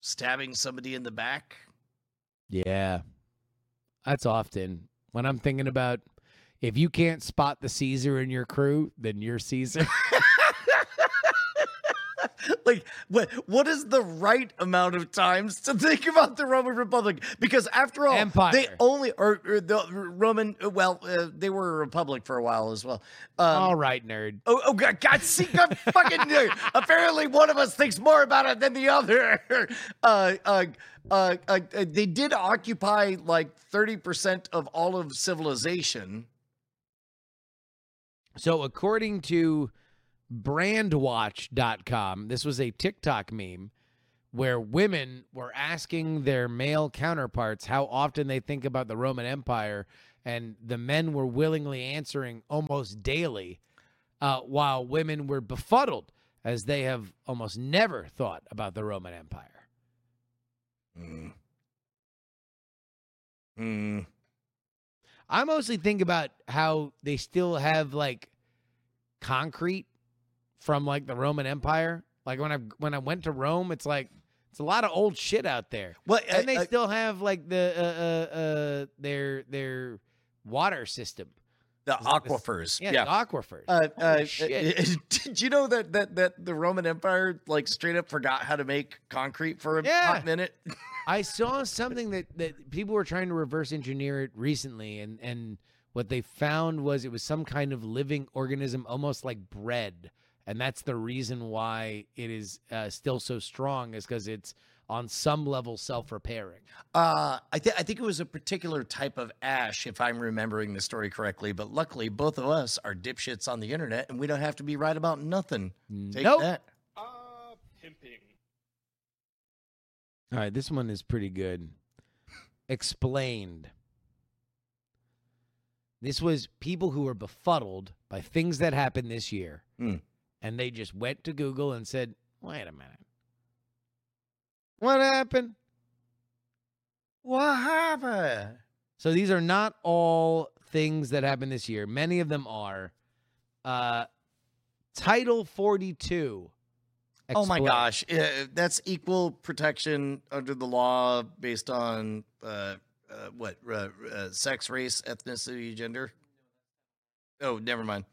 stabbing somebody in the back. Yeah. That's often when I'm thinking about if you can't spot the Caesar in your crew, then you're Caesar. [LAUGHS] [LAUGHS] like what what is the right amount of times to think about the Roman Republic? Because after all, they only or, or the Roman. Well, uh, they were a republic for a while as well. Um, All right, nerd. Oh, oh God, God, see, God, fucking nerd. [LAUGHS] Apparently, one of us thinks more about it than the other. Uh, [LAUGHS] uh, uh, uh, uh, they did occupy like thirty percent of all of civilization. So, according to brandwatch.com, this was a TikTok meme where women were asking their male counterparts how often they think about the Roman Empire, and the men were willingly answering almost daily, uh, while women were befuddled as they have almost never thought about the Roman Empire. Mm. Mm. I mostly think about how they still have like concrete from like the Roman Empire. Like when I when I went to Rome, it's like it's a lot of old shit out there. Well, And they uh, uh, still have like the uh, uh, uh their their water system. the it's like this- aquifers. Yeah, yeah. the aquifers. Uh, Holy uh, shit. [LAUGHS] did you know that, that that the Roman Empire like straight up forgot how to make concrete for a Yeah. hot minute? [LAUGHS] I saw something that, that people were trying to reverse engineer it recently, and, and what they found was it was some kind of living organism, almost like bread. And that's the reason why it is uh, still so strong, is because it's on some level self repairing. Uh, I think I think it was a particular type of ash, if I'm remembering the story correctly. But luckily, both of us are dipshits on the internet, and we don't have to be right about nothing. Take Nope. that. Uh, pimping. All right, this one is pretty good. Explained. This was people who were befuddled by things that happened this year. Hmm. And they just went to Google and said, wait a minute. What happened? What happened? So these are not all things that happened this year. Many of them are. Uh, Title 42. Oh my gosh, uh, that's equal protection under the law based on uh, uh, what uh, uh, sex, race, ethnicity, gender. Oh, never mind.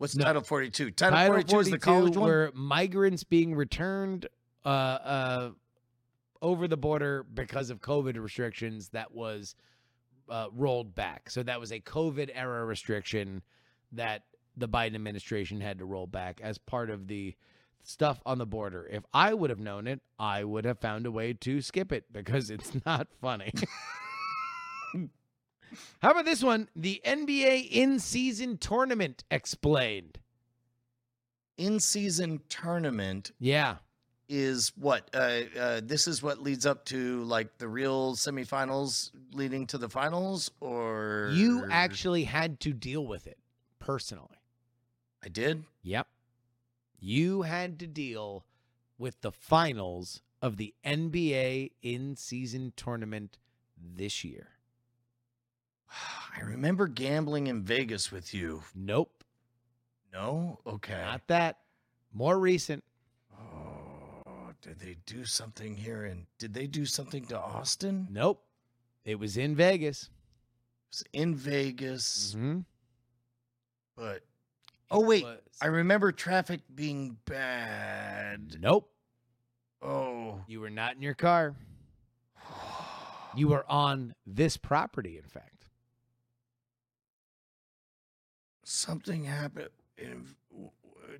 What's No. Title Forty Two? Title, Title Forty Two is the 42 college one. were migrants being returned uh, uh, over the border because of COVID restrictions that was uh, rolled back. So that was a COVID era restriction that the Biden administration had to roll back as part of the stuff on the border. If I would have known it, I would have found a way to skip it because it's [LAUGHS] not funny. [LAUGHS] How about this one? The NBA in season tournament explained. In season tournament Yeah. is what? Uh, uh, this is what leads up to like the real semifinals leading to the finals, or You actually had to deal with it personally. I did. Yep. You had to deal with the finals of the NBA in season tournament this year. [SIGHS] I remember gambling in Vegas with you. Nope. No, okay. Not that. More recent. Oh, did they do something here? And did they do something to Austin? Nope. It was in Vegas. It was in Vegas, Mhm. but oh wait, was- I remember traffic being bad. Nope. Oh, You were not in your car. You were on this property, in fact. Something happened.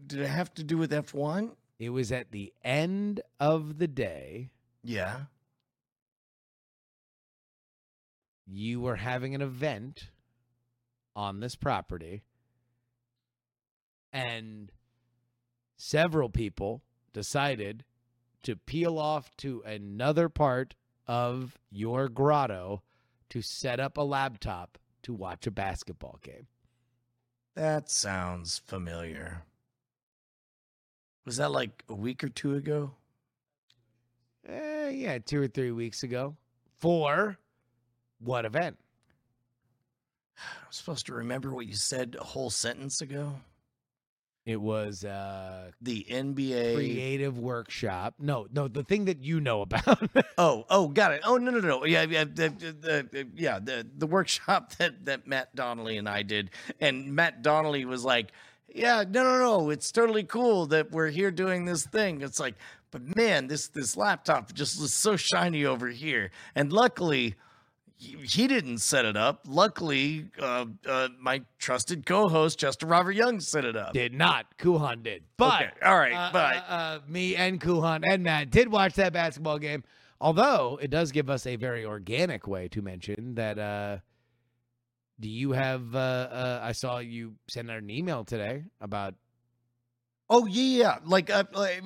Did it have to do with F one? It was at the end of the day. Yeah. You were having an event on this property, and several people decided to peel off to another part of your grotto to set up a laptop to watch a basketball game. That sounds familiar. Was that like a week or two ago? Eh, yeah, two or three weeks ago. For what event? [SIGHS] I'm supposed to remember what you said a whole sentence ago. It was uh The NBA. creative workshop. No, no, the thing that you know about. [LAUGHS] Oh, oh, got it. Oh, no, no, no. Yeah, yeah, the, the, the, yeah, the the workshop [LAUGHS] that that Matt Donnelly and I did, and Matt Donnelly was like, "Yeah, no, no, no. It's totally cool that we're here doing this thing." It's like, but man, this this laptop just looks so shiny over here, and luckily. He didn't set it up. Luckily, uh, uh, my trusted co-host Justin Robert Young set it up. did not. Kuhan did. But Okay, all right, uh, but uh, uh, me and Kuhan and Matt did watch that basketball game. Although it does give us a very organic way to mention that. Uh, do you have? Uh, uh, I saw you send out an email today about. Oh yeah. Like, uh,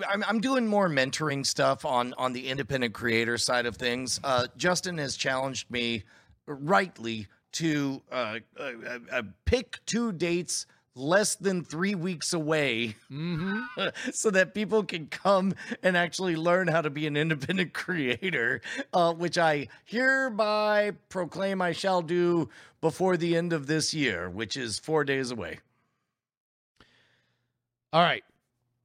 I'm, I'm doing more mentoring stuff on on the independent creator side of things. Uh, Justin has challenged me, rightly, to uh, uh, uh, uh, pick two dates less than three weeks away, Mm-hmm. [LAUGHS] so that people can come and actually learn how to be an independent [LAUGHS] creator. Uh, which I hereby proclaim I shall do before the end of this year, which is four days away. All right,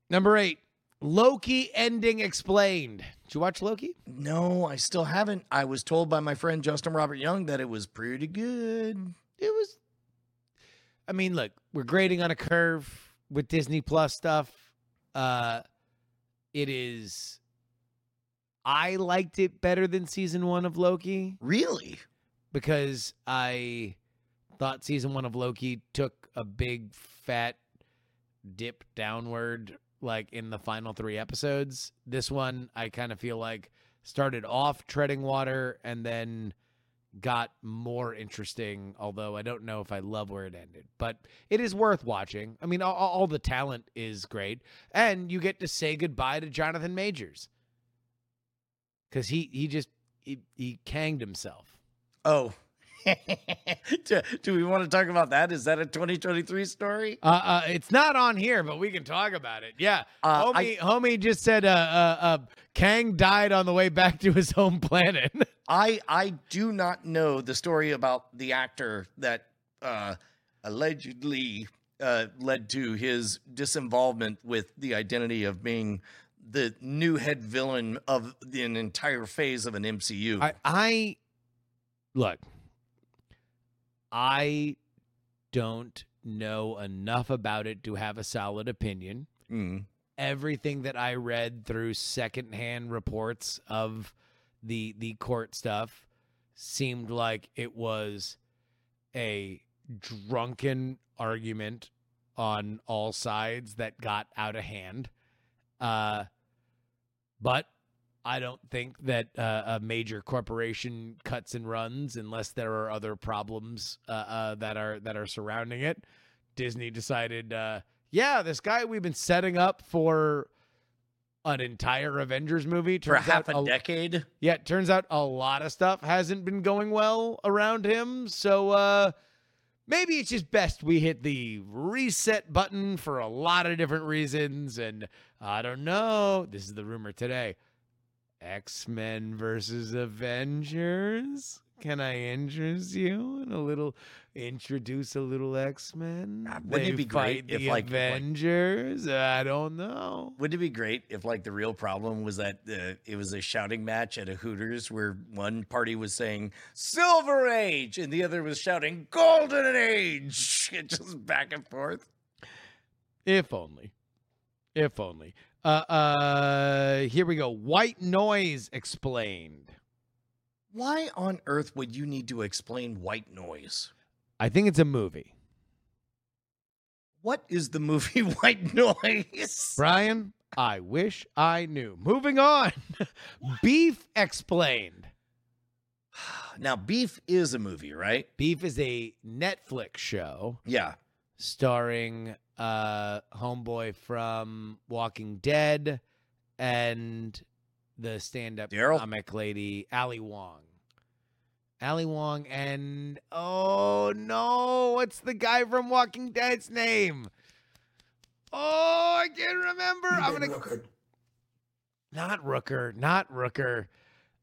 number eight. Loki ending explained. Did you watch Loki? No, I still haven't. I was told by my friend Justin Robert Young that it was pretty good. it was I mean, look, we're grading on a curve with Disney Plus stuff. Uh it is I liked it better than season 1 of Loki Really? because I thought season 1 of Loki took a big fat dip downward like in the final 3 episodes. This one I kind of feel like started off treading water and then got more interesting, although I don't know if I love where it ended. But it is worth watching. I mean, all, all the talent is great, and you get to say goodbye to Jonathan Majors because he he just he, he canged himself. Oh. [LAUGHS] do, do we want to talk about that? Is that a 2023 story? Uh, uh, it's not on here, but we can talk about it. Yeah, Uh, homie, homie just said uh, uh, uh, Kang died on the way back to his home planet. [LAUGHS] I I do not know the story about the actor that uh, allegedly uh, led to his disinvolvement with the identity of being the new head villain of the, an entire phase of an MCU. I, I look, I don't know enough about it to have a solid opinion. Mm. Everything that I read through secondhand reports of the the court stuff seemed like it was a drunken argument on all sides that got out of hand. Uh, but I don't think that uh, a major corporation cuts and runs unless there are other problems uh, uh, that are that are surrounding it. Disney decided, uh, yeah, this guy we've been setting up for an entire Avengers movie. For half out a decade. yeah, it turns out a lot of stuff hasn't been going well around him. So uh maybe it's just best we hit the reset button for a lot of different reasons. And I don't know. This is the rumor today. X-Men versus Avengers. Can I interest you in a little introduce a little X-Men? Wouldn't it be great if, like- like- Avengers? I don't know. Wouldn't it be great if, like, the real problem was that uh, it was a shouting match at a Hooters where one party was saying Silver Age and the other was shouting Golden Age, [LAUGHS] just back and forth. If only. If only. Uh uh here we go. White noise explained. Why on earth would you need to explain white noise? I think it's a movie. What is the movie [LAUGHS] White Noise? Brian, I wish I knew. Moving on. [LAUGHS] Beef explained. [SIGHS] Now, Beef is a movie, right? Beef is a Netflix show Yeah. starring uh homeboy from Walking Dead and the stand-up Daryl? comic lady Ali Wong. Ali Wong and oh no, what's the guy from Walking Dead's name? Oh, I can't remember. I'm gonna not Rooker, not Rooker.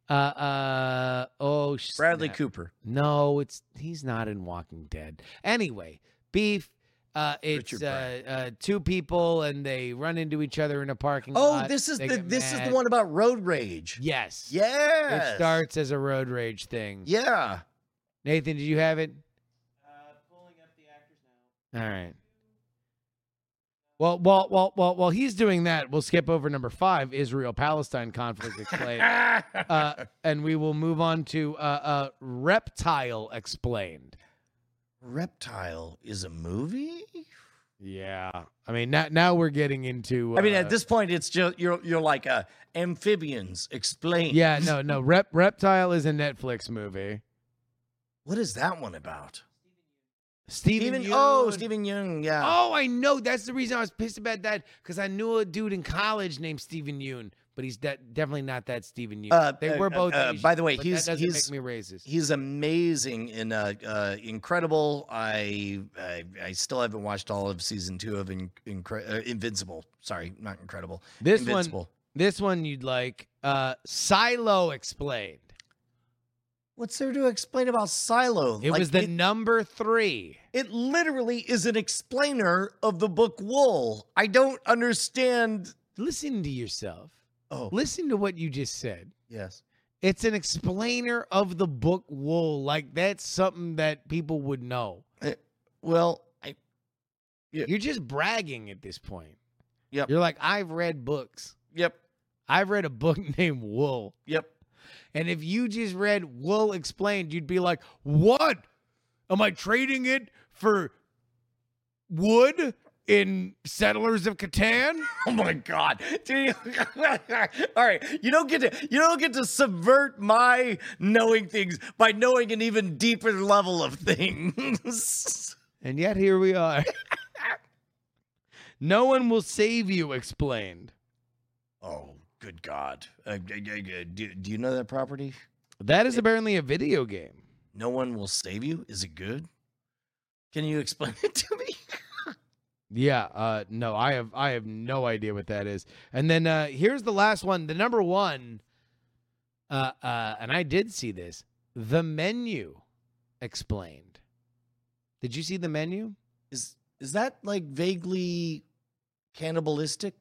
Uh uh oh Bradley snap. Cooper. No, it's he's not in Walking Dead. Anyway, beef. Uh, it's uh, uh, two people and they run into each other in a parking Oh, lot. Oh, this is They the get this is the one about road rage. Yes. Yeah. It starts as a road rage thing. Yeah. Nathan, did you have it? Pulling up the actors now. All right. Well, while while while while he's doing that, we'll skip over number five, Israel Palestine conflict explained, [LAUGHS] uh, and we will move on to uh, uh, reptile explained. Reptile is a movie? Yeah, I mean now now we're getting into. I mean, uh, at this point, it's just you're you're like uh, amphibians. Explain. Yeah, no, no. Rep reptile is a Netflix movie. What is that one about? Stephen. Stephen. Oh, Yeun. Stephen Young. Yeah. Oh, I know. That's the reason I was pissed about that because I knew a dude in college named Stephen Yoon, but he's de- definitely not that Stephen. Uh, they uh, were both. uh, Asian, by the way, he's- he's- me racist. He's amazing and uh, uh, incredible. I, I I still haven't watched all of season two of In, Incre- uh, Invincible. Sorry, not incredible. this one, this one you'd like. Uh, Silo explained. What's there to explain about Silo? It Like, was the it, number three. it literally is an explainer of the book Wool. I don't understand. Listen to yourself. Oh, Listen to what you just said. yes. It's an explainer of the book Wool. Like that's something that people would know. Eh, well, I You're just bragging at this point. Yep. You're like, I've read books. yep I've read a book [LAUGHS] named Wool. yep. And if you just read Wool Explained, you'd be like, what? Am I trading it for wood in Settlers of Catan? [LAUGHS] Oh my god. You- [LAUGHS] All right, you don't get to you don't get to subvert my knowing things by knowing an even deeper level of things. [LAUGHS] And yet here we are. no one will save you, explained. oh, good god. Uh, do, do you know that property? That is apparently a video game. No one will save you? Is it good? Can you explain it to me? Yeah, uh no, I have I have no idea what that is. And then uh here's the last one, the number 1 uh uh and I did see this. The menu explained. Did you see the menu? Is is that like vaguely cannibalistic?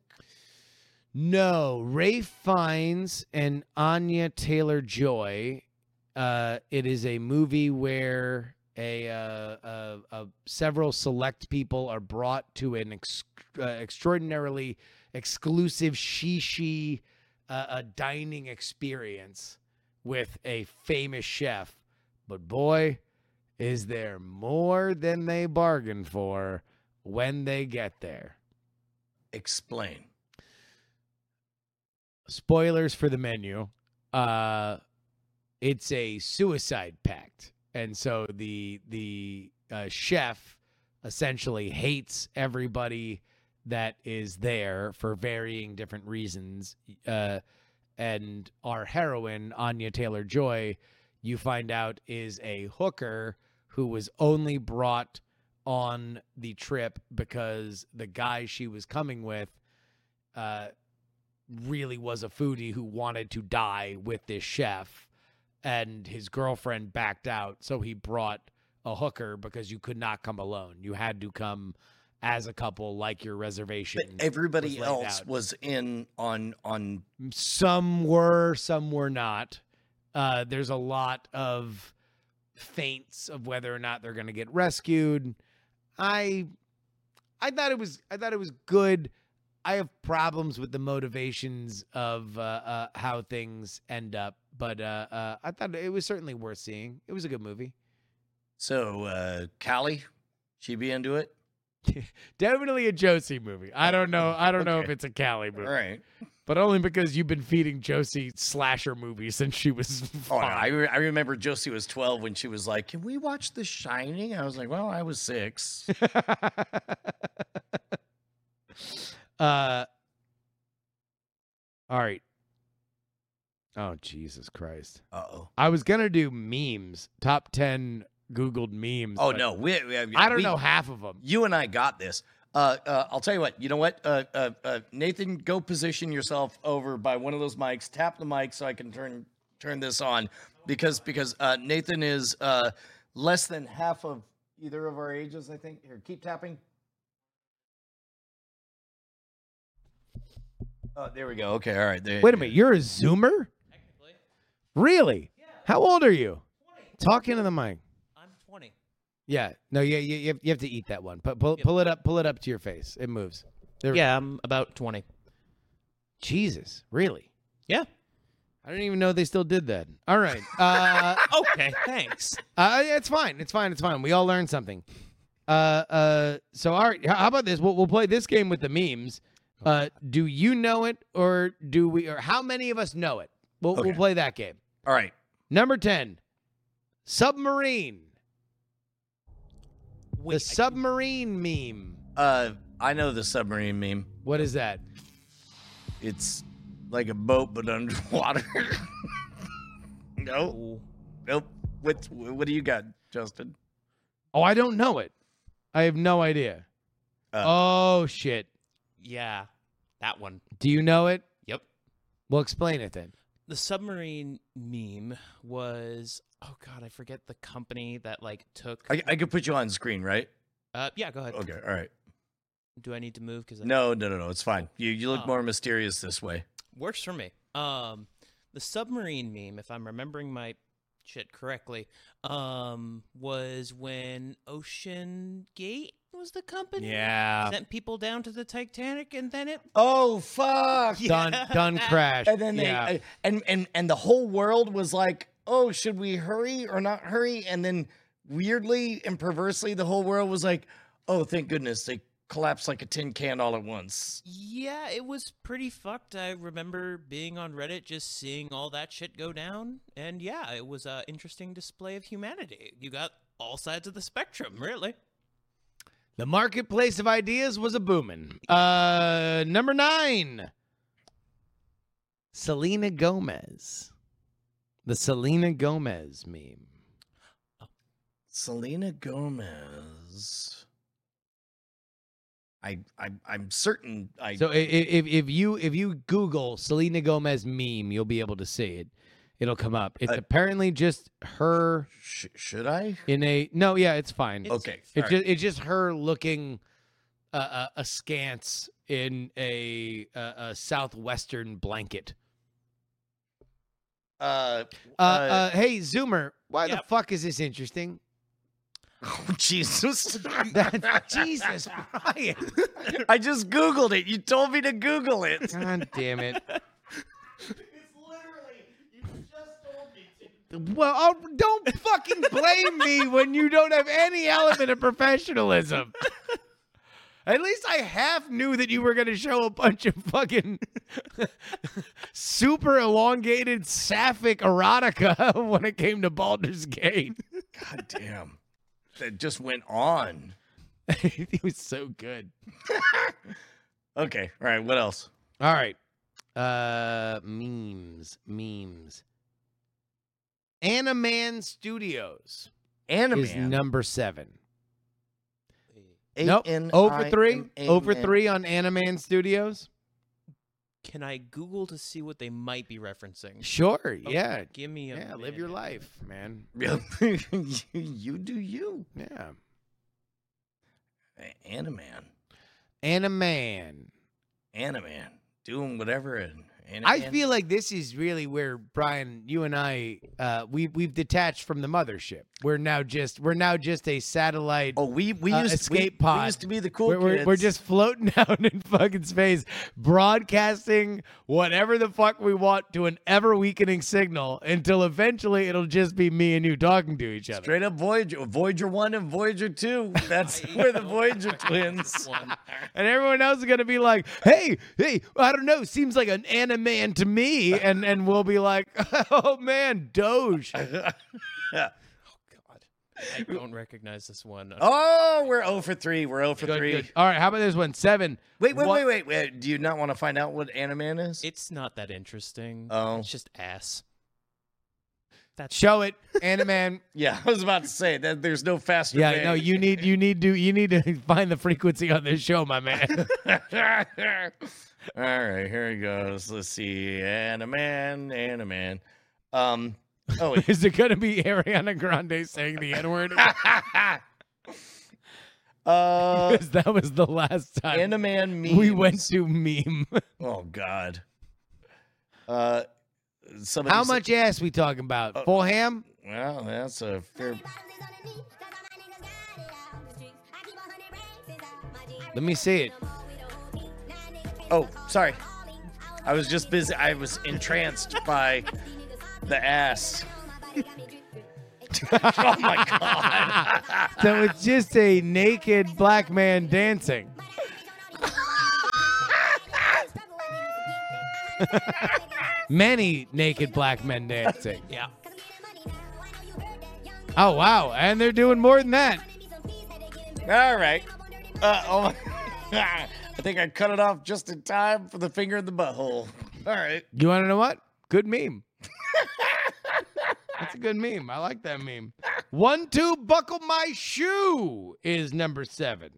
No, Ralph Fiennes and Anya Taylor Joy. Uh, it is a movie where a, uh, uh, uh, several select people are brought to an ex- uh, extraordinarily exclusive shishi uh, a dining experience with a famous chef. But boy, is there more than they bargained for when they get there. Explain. spoilers for the menu. Uh, it's a suicide pact, and so the the uh, chef essentially hates everybody that is there for varying different reasons. Uh, and our heroine Anya Taylor Joy, you find out is a hooker who was only brought on the trip because the guy she was coming with uh, really was a foodie who wanted to die with this chef, and his girlfriend backed out, so he brought a hooker because you could not come alone. You had to come as a couple, like your reservation. But everybody was else out. was in on on Some were, some were not. Uh, there's a lot of feints of whether or not they're going to get rescued. I, I thought it was, I thought it was good. I have problems with the motivations of uh, uh, how things end up, but uh, uh, I thought it was certainly worth seeing. It was a good movie. so uh Callie, she be into it. [LAUGHS] Definitely a Josie movie. I don't know. I don't know if it's a Callie movie, right. but only because you've been feeding Josie slasher movies since she was. [LAUGHS] Oh, no. I, re- I remember Josie was 12 when she was like, Can we watch The Shining? I was like, Well, I was six. [LAUGHS] uh, all right. Oh Jesus Christ! Uh oh. I was gonna do memes, top ten Googled memes. Oh, no. We, we, I don't we- know half of them. You and I got this. Uh, uh, I'll tell you what. You know what? Uh, uh, uh, Nathan, go position yourself over by one of those mics. Tap the mic so I can turn turn this on because because uh, Nathan is uh, less than half of either of our ages. I think. Here, keep tapping. Oh, there we go. Okay, all right. There, Wait a minute, you're a Zoomer? Really? How old are you? Talk into the mic. I'm 20. Yeah. No, you, you, you have- to eat that one. But pull, pull it up. Pull it up to your face. It moves. There Yeah, I'm about 20. Jesus. Really? Yeah. I didn't even know they still did that. All right. [LAUGHS] Uh, Okay, thanks. [LAUGHS] uh, it's fine. It's fine. It's fine. We all learned something. Uh, uh, so all right. How how about this? We'll, we'll play this game with the memes. Uh, do you know it or do we? Or how many of us know it? We'll, we'll play that game. All right. Number ten, submarine. Wait, the I- submarine meme. Uh, I know the submarine meme. What is that? It's like a boat but [LAUGHS] underwater. [LAUGHS] no, nope. What what do you got, Justin? Oh, I don't know it. I have no idea. Uh, oh shit. yeah, that one. Do you know it? Yep. Well, explain it then. The submarine meme was oh god, I forget the company that like took. I, I could put you on screen, right? uh, yeah, go ahead. Okay, all right. Do I need to move? Because No, no, no, no. It's fine. You you look Oh. more mysterious this way. works for me. Um, the submarine meme, if I'm remembering my shit correctly, um, was when Ocean Gate was the company. Yeah. Sent people down to the Titanic, and then it. Oh fuck! [LAUGHS] Done. Done. Crash. And then they yeah. uh, and and and the whole world was like, "Oh, should we hurry or not hurry?" And then weirdly and perversely, the whole world was like, "Oh, thank goodness they collapsed like a tin can all at once." Yeah, it was pretty fucked. I remember being on Reddit, just seeing all that shit go down, and yeah, it was an interesting display of humanity. You got all sides of the spectrum, really. The marketplace of ideas was a booming. Uh, number nine, Selena Gomez. The Selena Gomez meme. Selena Gomez. I I I'm certain I So if if you if you Google Selena Gomez meme, you'll be able to see it. It'll come up. It's Uh, apparently just her sh- should I? in a no. Yeah, it's fine. It's- Okay. It's all just it's just her looking uh, uh, askance in a, uh, a southwestern blanket. Uh, Uh, uh, hey Zoomer, why the fuck is this interesting? oh, Jesus. [LAUGHS] Jesus, Brian! [LAUGHS] I just Googled it. You told me to Google it. God damn it! [LAUGHS] It's literally, you just told me to. Well, oh, don't fucking blame me when you don't have any element of professionalism. At least I half knew that you were going to show a bunch of fucking super elongated sapphic erotica [LAUGHS] when it came to Baldur's Gate. God damn. That just went on. [LAUGHS] it was so good. [LAUGHS] Okay. All right. What else? All right. Uh memes, memes. Animan Studios Anime. is number 7. Nope. Over 3. Over 3 on Animan Studios? Can I Google to see what they might be referencing? Sure. Okay, Yeah. Give me a Yeah, live your life, man. you, [LAUGHS] you do you. Yeah. Animan. Animan. Animan. Doing whatever. And I Animan. feel like this is really where Brian, you and I, uh, we we've detached from the mothership. We're now just we're now just a satellite. Oh, we we uh, used escape we, pod. we used to be the cool we're, we're, kids. we're just floating [LAUGHS] out in fucking space, broadcasting whatever the fuck we want to an ever weakening signal until eventually it'll just be me and you talking to each other. straight up Voyager, Voyager one and Voyager two. That's [LAUGHS] we're the Voyager twins. [LAUGHS] And everyone else is gonna be like, "Hey, hey, I don't know. Seems like an animan to me." [LAUGHS] And and we'll be like, [LAUGHS] "Oh man, Doge." [LAUGHS] Oh, God. I don't recognize this one. Oh, we're 0 for 3. We're 0 for Good, 3. good. All right, how about this one? Seven. Wait, wait, What- wait, wait, wait. Do you not want to find out what Animan is? It's not that interesting. Oh. It's just ass. That's Show it, Animan. yeah, I was about to say that there's no faster. Yeah, way. no, you need you need to you need to find the frequency on this show, my man. All right, here he goes. Let's see. Animan, Animan. Um, oh, wait. [LAUGHS] Is it gonna be Ariana Grande saying the N word? [LAUGHS] uh, Because that was the last time Animan memes. we went to meme. Oh God. Uh, somebody How said- much ass we talking about? Full ham? Well, that's a fair. Let me see it. Oh, sorry. I was just busy. I was entranced by the ass. [LAUGHS] oh my God. So it's just a naked black man dancing. [LAUGHS] Many naked black men dancing. yeah. [LAUGHS] Oh wow, and they're doing more than that. All right. Uh, oh my. I think I cut it off just in time for the finger in the butthole. [LAUGHS] All right. You want to know what? Good meme. That's a good meme. I like that meme. One, two, buckle my shoe is number seven.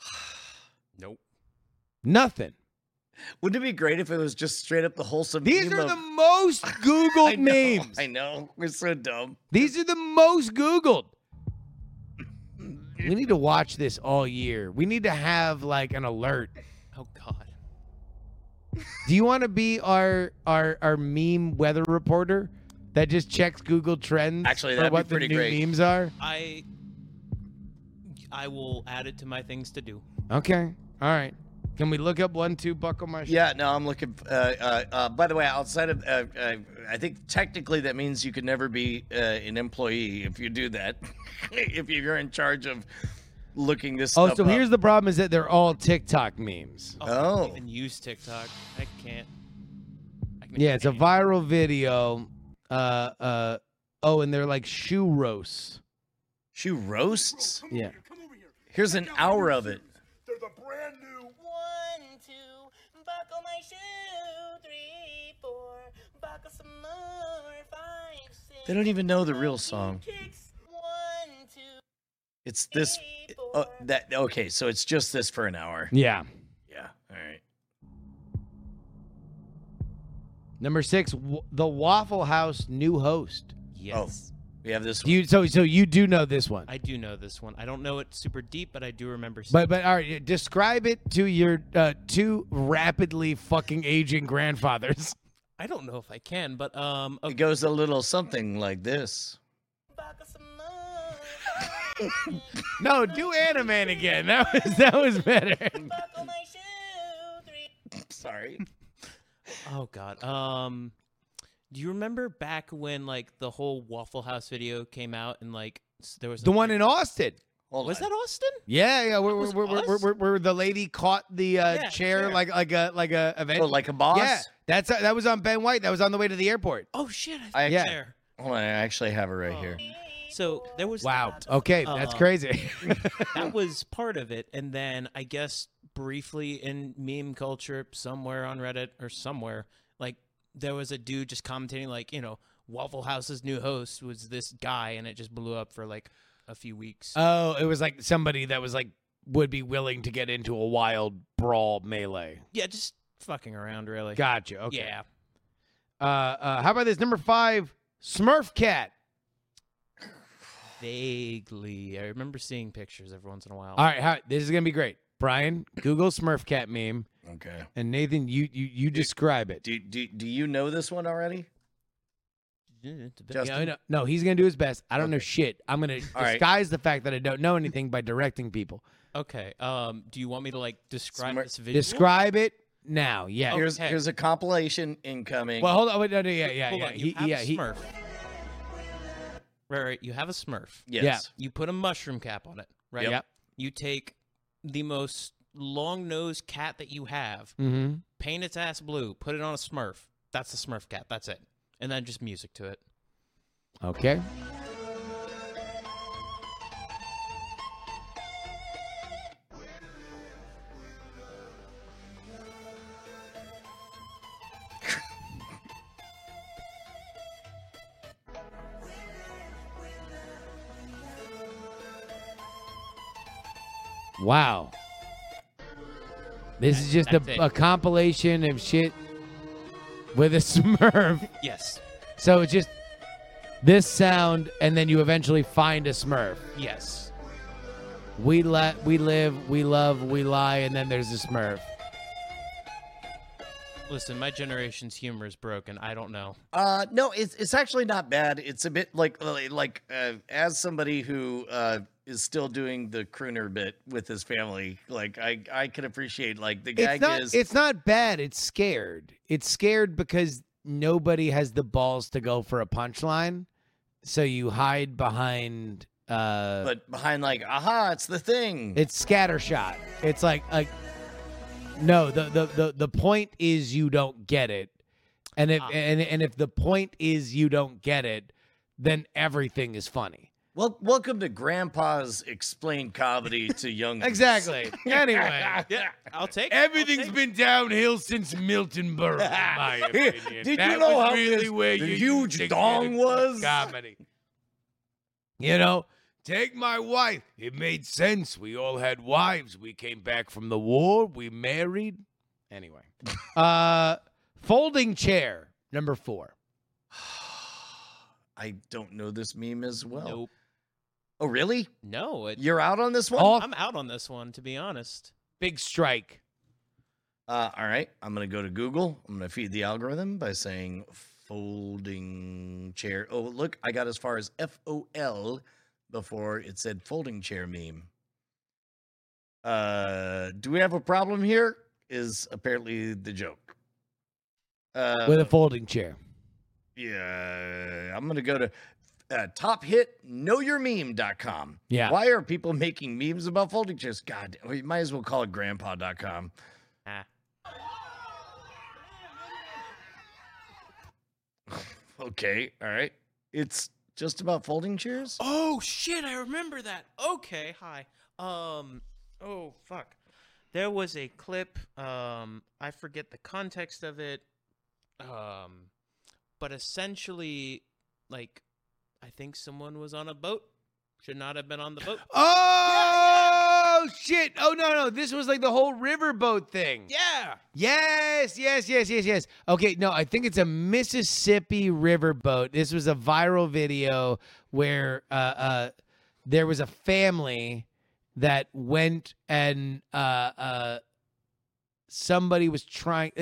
[SIGHS] Nope. Nothing. Wouldn't it be great if it was just straight up the wholesome? These are of- the most [LAUGHS] I Googled know, memes. I know. We're so dumb. These are the most Googled. We need to watch this all year. We need to have like an alert. Oh God. Do you want to be our our our meme weather reporter that just checks Google Trends Actually, that'd be what the pretty new great. memes are? I. I will add it to my things to do. Okay. All right. Can we look up one two buckle my shoe? Yeah, no, I'm looking. Uh, uh, uh, by the way, outside of, uh, uh, I think technically that means you could never be uh, an employee if you do that. [LAUGHS] if you're in charge of looking this. Up. Oh, stuff so up. here's the problem: is that they're all TikTok memes. Oh, I Oh. don't even use TikTok. I can't. I can Yeah, it's a can't. viral video. Uh, uh, oh, and they're like shoe roasts. shoe roasts. Yeah. Here's an hour of it. They don't even know the real song. kicks. One, two, It's this. Oh, that okay. So it's just this for an hour. Yeah. Yeah. All right. Number six, w- the Waffle House new host. Yes. We have this. Do you so so you do know this one, I do know this one. I don't know it super deep, but I do remember. seeing but but all right, describe it to your uh, two rapidly fucking aging grandfathers. [LAUGHS] I don't know if I can, but um, It goes a little something like this. buckle some more. No, do Animan again. That was that was better. buckle my shoe. Three. Sorry. [LAUGHS] oh god. Um, do you remember back when like the whole Waffle House video came out and like there was The a- one in Austin. Hold Was on. that Austin? Yeah, yeah. Where, was where, where, where, us? where, where the lady caught the uh, Yeah, chair, chair. like like a like a event. Oh, like a boss? Yeah, that's uh, that was on Ben White. That was on the way to the airport. Oh shit! I- I Yeah. there. Hold on, I actually have it right here. So there was Wow. that. Okay, that's Uh, crazy. [LAUGHS] that [LAUGHS] was part of it, and then I guess briefly in meme culture, somewhere on Reddit or somewhere, like there was a dude just commentating, like you know, Waffle House's new host was this guy, and it just blew up for like a few weeks. oh, it was like somebody that was like would be willing to get into a wild brawl melee. yeah, just fucking around, really. Gotcha. Okay. Yeah. Uh, uh, how about this number five, Smurf Cat? Vaguely, I remember seeing pictures every once in a while. All right, how, this is gonna be great. Brian, Google Smurf Cat meme, Okay. and Nathan, you you you describe it. Do, do, do you know this one already? Yeah, it's a bit- Justin? Yeah, I know- no, he's gonna do his best. I don't know shit. I'm gonna All right. disguise the fact that I don't know anything by directing people. Okay. Um, do you want me to like describe Smart- this video? Describe it now. Yeah. Here's Okay. here's a compilation incoming. Well, hold on. Wait, no, no, yeah, yeah, Hold yeah. on. He, You have yeah, a he, Smurf. Right, right. You have a Smurf. yes. You put a mushroom cap on it, right? Yep. Yep. You take the most long-nosed cat that you have, Mm-hmm. paint its ass blue, put it on a Smurf. That's the Smurf cat. That's it. And then just music to it. Okay. Wow. This is just a, a compilation of shit with a [LAUGHS] Smurf. Yes. So it's just this sound, and then you eventually find a Smurf. Yes. We let, we live, we love, we lie, and then there's a Smurf. Listen, my generation's humor is broken. I don't know. Uh, no, it's it's actually not bad. It's a bit like like uh, as somebody who uh, is still doing the crooner bit with his family. Like I I can appreciate like the gag It's not, is it's not bad. It's scared. It's scared because nobody has the balls to go for a punchline, so you hide behind. Uh, but behind like aha, it's the thing. it's scattershot. It's like like no, the, the the the point is you don't get it. And if Ah. and and if the point is you don't get it, then everything is funny. Well, welcome to Grandpa's explained comedy to young. Exactly. [LAUGHS] anyway, Yeah, I'll take. it. everything's been downhill since Milton Berle, in [LAUGHS] my opinion. Did you That know was how really this- where the you huge used dong get it from was? comedy? You know, take my wife. It made sense. We all had wives. We came back from the war. We married. Anyway, [LAUGHS] uh, folding chair number four. [SIGHS] I don't know this meme as well. Nope. Oh, really? No. It, You're out on this one? All I'm out on this one, to be honest. big strike. Uh, all right, I'm gonna go to Google. I'm gonna feed the algorithm by saying folding chair. Oh, look, I got as far as F O L before it said folding chair meme. Uh, do we have a problem here? Is apparently the joke. Uh, with a folding chair. yeah, I'm gonna go to uh, top hit knowyourmeme.com. Yeah. Why are people making memes about folding chairs? God, we might as well call it grandpa.com. Ah. [LAUGHS] Okay, all right. It's just about folding chairs? Oh shit! I remember that. Okay, hi. Um. Oh fuck. There was a clip. Um. I forget the context of it. Um. But essentially, like, I think someone was on a boat. Should not have been on the boat. [LAUGHS] Oh shit! Oh no, no, this was like the whole riverboat thing. Yeah. Yes, yes, yes, yes, yes. Okay, no, I think it's a Mississippi riverboat. This was a viral video where uh, uh, there was a family that went and uh, uh, somebody was trying.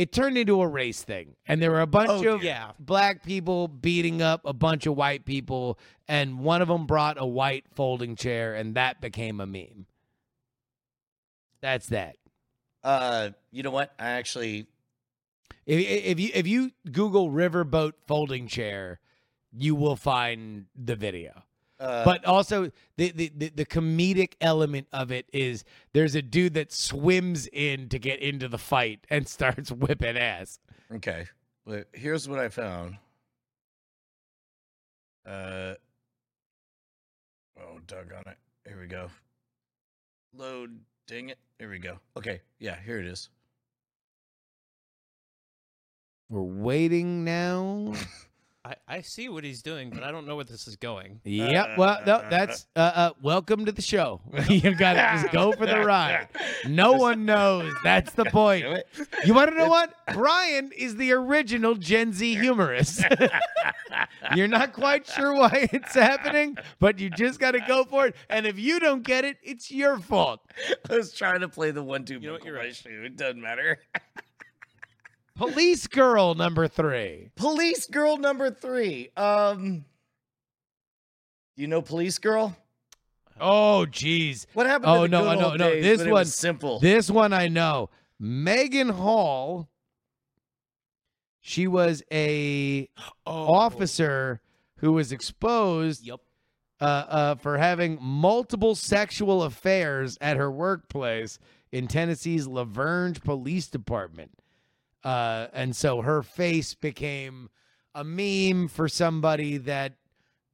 It, turned into a race thing, and there were a bunch Oh, of yeah. black people beating up a bunch of white people, and one of them brought a white folding chair, and that became a meme. That's that. Uh, you know what? I actually If, if you if you Google riverboat folding chair, you will find the video. Uh, but also the, the the the comedic element of it is there's a dude that swims in to get into the fight and [LAUGHS] starts whipping ass. okay, but here's what I found. Uh, oh, on it! Here we go. Load. Dang it! Here we go. Okay, yeah, here it is. We're waiting now. [LAUGHS] I, I see what he's doing, but I don't know where this is going. Yep. Well, no, that's uh, uh, welcome to the show. [LAUGHS] you got to just go for the [LAUGHS] ride. No one knows. That's the [LAUGHS] point. You want to know what? Brian is the original Gen Z humorist. You're not quite sure why it's happening, but you just got to go for it. And if you don't get it, it's your fault. I was trying to play the one-two You know what, buckle you're right. It doesn't matter. Police girl number three. Police girl number three. Um, you know Police Girl? Oh, geez. What happened? Oh, to the no, good no, old no, days this when one- simple. This one I know. Megan Hall. She was a Oh, officer who was exposed Yep. uh, uh, for having multiple sexual affairs at her workplace in Tennessee's La Vergne Police Department. Uh, and so her face became a meme for somebody that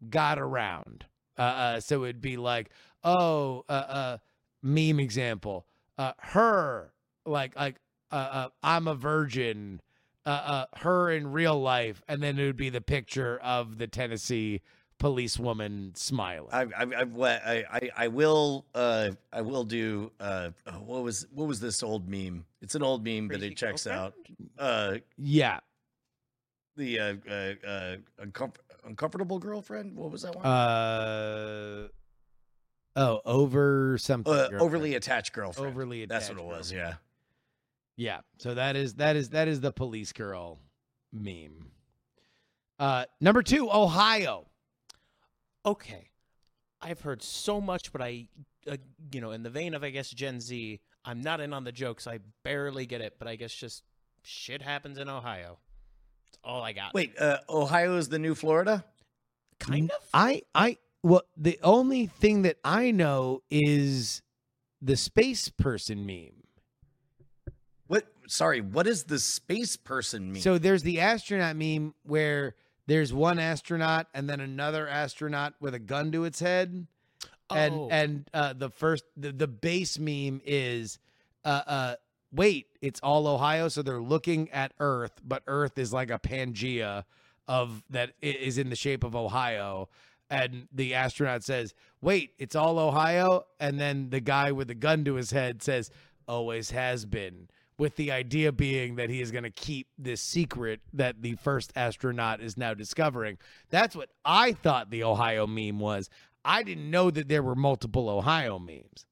got around. Uh, uh, so it'd be like, oh, uh, uh, meme example, uh, her, like, like, uh, uh, I'm a virgin, uh, uh, her in real life, and then it would be the picture of the Tennessee policewoman smiling. I, I, I, I, I, I will, uh, I will do. Uh, oh, what was, what was this old meme? It's an old meme, but it checks girlfriend? out. Uh, yeah. the uh, uh, uh, uncomf- uncomfortable girlfriend. What was that one? Uh, oh, over something. Uh, overly attached girlfriend. overly attached. That's what attached it was. girlfriend. Yeah. Yeah. So that is that is that is the police girl meme. Uh, number two, Ohio. Okay. I've heard so much, but I, uh, you know, in the vein of, I guess, Gen Z, I'm not in on the jokes. I barely get it, but I guess just shit happens in Ohio. That's all I got. Wait, uh, Ohio is the new Florida. kind of? I I well, the only thing that I know is the space person meme. What? Sorry, what is the space person meme? So there's the astronaut meme where there's one astronaut and then another astronaut with a gun to its head. And Oh. and uh, the first the, the base meme is uh uh wait, it's all Ohio, so they're looking at Earth, but Earth is like a Pangea of that is in the shape of Ohio. And the astronaut says, Wait, it's all Ohio? And then the guy with the gun to his head says, Always has been with the idea being that he is going to keep this secret that the first astronaut is now discovering. That's what I thought the Ohio meme was. I didn't know that there were multiple Ohio memes.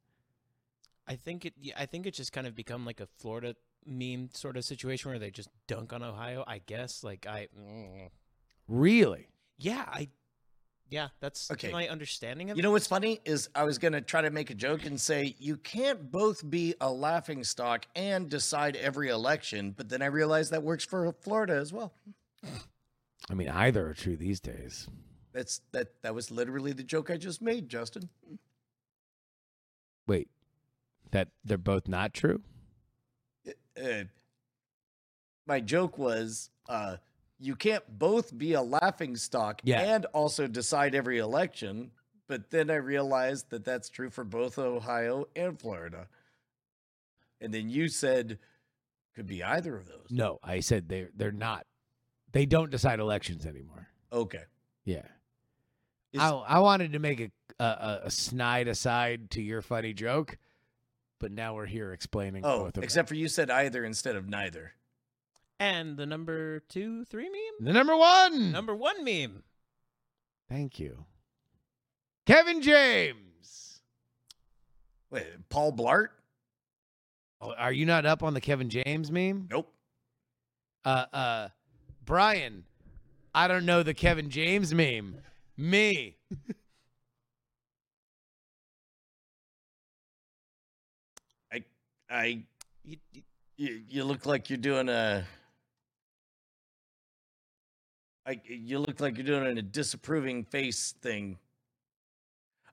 I think it. I think it's just kind of become like a Florida meme sort of situation where they just dunk on Ohio. I guess. Like I. mm. Really? Yeah. I. Yeah. That's Okay. my understanding of You it. You know what's funny is I was gonna try to make a joke and say you can't both be a laughing stock and decide every election, but then I realized that works for Florida as well. I mean, either are true these days. That's that that was literally the joke I just made, Justin. Wait, that they're both not true? Uh, my joke was uh, you can't both be a laughing stock Yeah. and also decide every election, but then I realized that that's true for both Ohio and Florida. And then you said could be either of those. No, I said they're they're not. They don't decide elections anymore. Okay. Yeah. Is- I, I wanted to make a, a a- snide aside to your funny joke, but now we're here explaining Oh, both of them. except for you said either instead of neither. And the number two, three meme. the number one. Number one meme. Thank you, Kevin James. Wait, Paul Blart? Oh, are you not up on the Kevin James meme? Nope. Uh, uh, Brian, I don't know the Kevin James meme. Me. [LAUGHS] I I you- you, you look like you're doing a I you look like you're doing a disapproving face thing.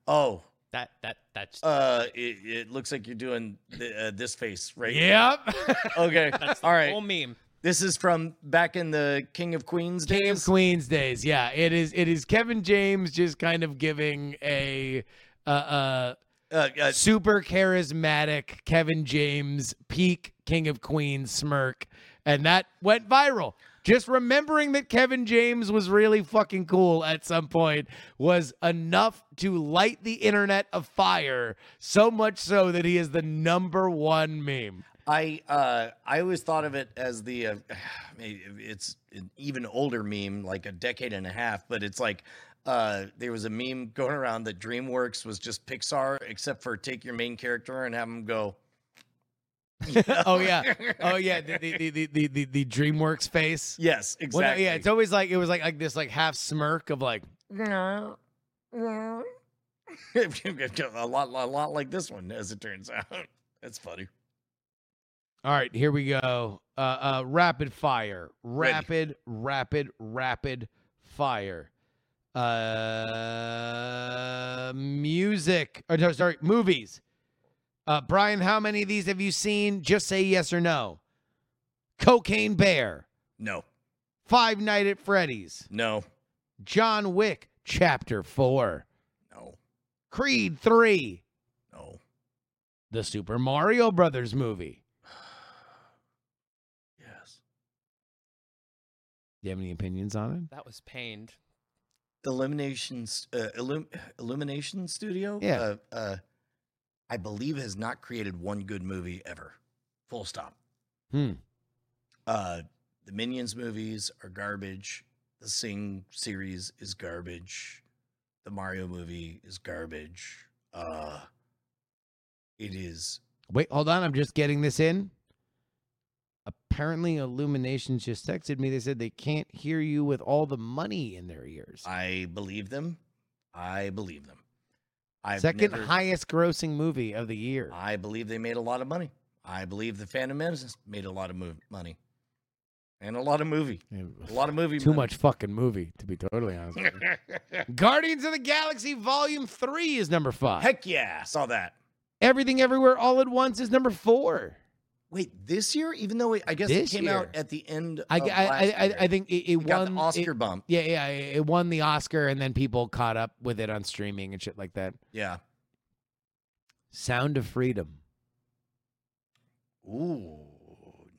Oh, That that that's uh, it, it looks like you're doing the, uh, this face right. Yep. Okay. [LAUGHS] All right. whole meme. This is from back in the King of Queens days. King of. Queens days. Yeah, it is. It is Kevin James just kind of giving a uh, uh, Uh, uh, super charismatic Kevin James peak King of Queens smirk, and that went viral. Just remembering that Kevin James was really fucking cool at some point was enough to light the internet afire. So much so that he is the number one meme. I uh, I always thought of it as the uh, [SIGHS] it's an even older meme, like a decade and a half, but it's like uh, there was a meme going around that DreamWorks was just Pixar, except for take your main character and have him go. [LAUGHS] Oh yeah, oh yeah, the the the the, the, the DreamWorks face. Yes, Well, exactly. yeah, it's always like it was like like this like half smirk of like [LAUGHS] a lot, a lot like this one, as it turns out. [LAUGHS] That's funny. All right, here we go. Uh, uh, rapid fire. Ready. Rapid, rapid, rapid fire. Uh, music. Or no, sorry, movies. Uh, Brian, how many of these have you seen? Just say yes or no. Cocaine Bear. No, Five Night at Freddy's. no, John Wick, Chapter 4. no, Creed 3. no. The Super Mario Brothers movie. [SIGHS] Yes. Do you have any opinions on it? That was pained. Illuminations, uh, Illum- Illumination Studio. Yeah. Uh, uh, I believe has not created one good movie ever. Full stop. Hmm. Uh, the Minions movies are garbage. The Sing series is garbage. The Mario movie is garbage. Uh, it is. Wait, hold on. I'm just getting this in. Apparently, Illuminations just texted me. They said they can't hear you with all the money in their ears. I believe them. I believe them. I've Second never- highest grossing movie of the year. I believe they made a lot of money. I believe the Phantom Menace made a lot of mov- money, and a lot of movie, a lot of movie. Too money. much fucking movie, to be totally honest. [LAUGHS] Guardians of the Galaxy Volume 3 is number five. Heck yeah, saw that. Everything Everywhere All at Once is number four. Wait, this year, even though it, I guess This it came out at the end. I, of I, last I, I, year. I think it, it, It got won. the Oscar it- bump. yeah, yeah, it it won the Oscar, and then people caught up with it on streaming and shit like that. Yeah. Sound of Freedom. Ooh,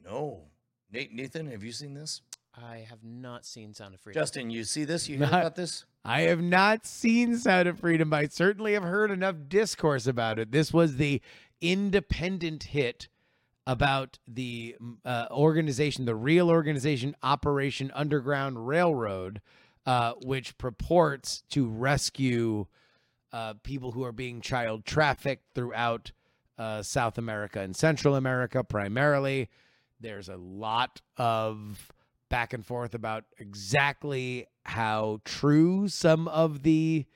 no. Nate, Nathan, have you seen this? I have not seen Sound of Freedom. Justin, you see this? You hear Not- about this? I have not seen Sound of Freedom, but I certainly have heard enough discourse about it. This was the independent hit about the uh, organization, the real organization, Operation Underground Railroad, uh, which purports to rescue uh, people who are being child trafficked throughout uh, South America and Central America primarily. There's a lot of back and forth about exactly how true some of the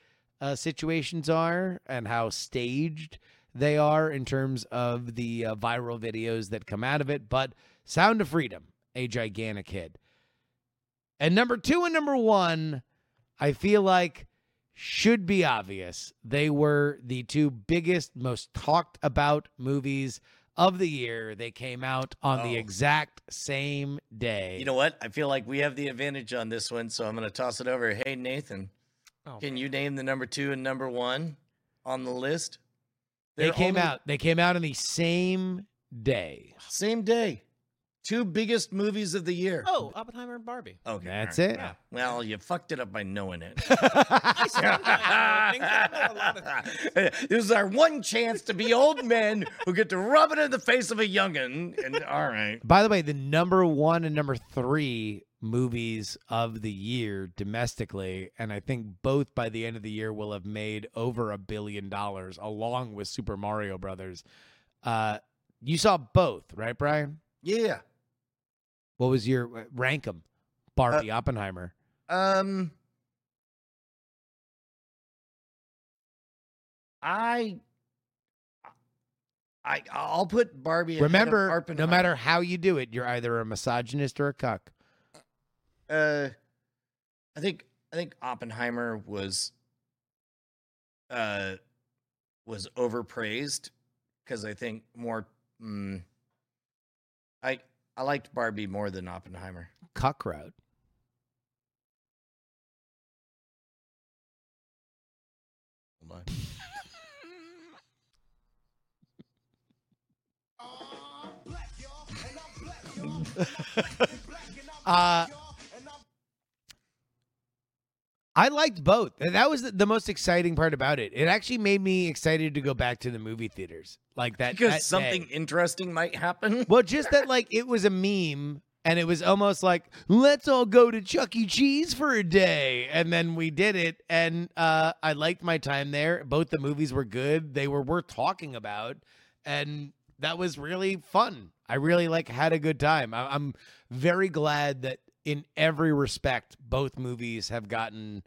uh, situations are and how staged they are in terms of the uh, viral videos that come out of it. But Sound of Freedom, a gigantic hit. And number two and number one, I feel like should be obvious. They were the two biggest, most talked about movies of the year. They came out on the Oh. exact same day. You know what? I feel like we have the advantage on this one, so I'm going to toss it over. Hey, Nathan, Oh, can you name the number two and number one on the list? They They're came only- out. They came out on the same day. Same day. Two biggest movies of the year. Oh, Oppenheimer and Barbie. okay. That's all right. it. Yeah. Well, you fucked it up by knowing it. [LAUGHS] I sometimes know things. I know a lot of things. [LAUGHS] this is our one chance to be old men who get to rub it in the face of a youngin. And all right. By the way, the number one and number three movies of the year domestically, and I think both by the end of the year will have made over a billion dollars, along with Super Mario Brothers. Uh, you saw both, right, Brian? Yeah. What was your rank them? Barbie, Oppenheimer. Um. I. I I'll put Barbie. Remember, no matter how you do it, you're either a misogynist or a cuck. Uh, I think I think Oppenheimer was uh, was overpraised because I think more. Mm, I I liked Barbie more than Oppenheimer. Cockroach. Hold [LAUGHS] on. Uh, I liked both. That was the, most exciting part about it. It actually made me excited to go back to the movie theaters. Like that. because that something day. interesting might happen. [LAUGHS] Well, just that, like, it was a meme. And it was almost like, let's all go to Chuck E. Cheese for a day. And then we did it. And uh, I liked my time there. Both the movies were good. They were worth talking about. And that was really fun. I really like had a good time. I- I'm very glad that in every respect, both movies have gotten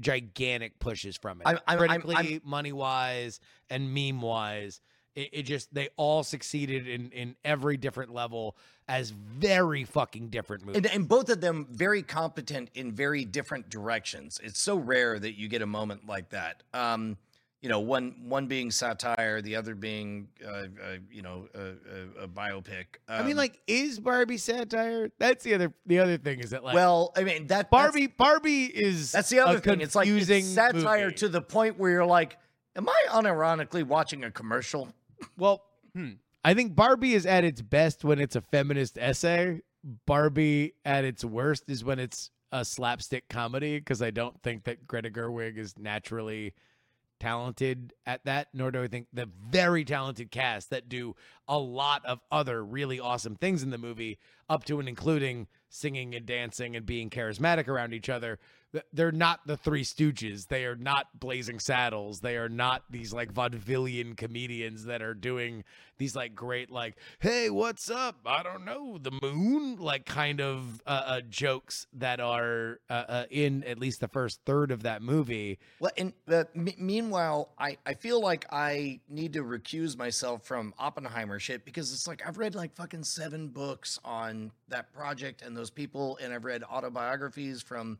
gigantic pushes from it. I'm- I'm- I'm- Critically, money wise, and meme wise. It, it just they all succeeded in in every different level as very fucking different movies. and, and both of them very competent in very different directions. It's so rare that you get a moment like that. Um, you know, one one being satire, the other being, uh, uh, you know, a, a, a biopic. I mean, Um, like, is Barbie satire? That's the other the other thing is that like well, I mean that Barbie Barbie is That's, the other thing. It's like it's satire movie. to the point where you're like, am I unironically watching a commercial? Well, hmm. I think Barbie is at its best when it's a feminist essay. Barbie at its worst is when it's a slapstick comedy because I don't think that Greta Gerwig is naturally talented at that, nor do I think the very talented cast that do a lot of other really awesome things in the movie, up to and including singing and dancing and being charismatic around each other. They're not the Three Stooges. They are not Blazing Saddles. They are not these like vaudevillian comedians that are doing these like great like, hey, what's up? I don't know, the moon, like kind of uh, uh, jokes that are uh, uh, in at least the first third of that movie. Well, and uh, m- meanwhile, I, I feel like I need to recuse myself from Oppenheimer shit because it's like I've read like fucking seven books on that project and those people, and I've read autobiographies from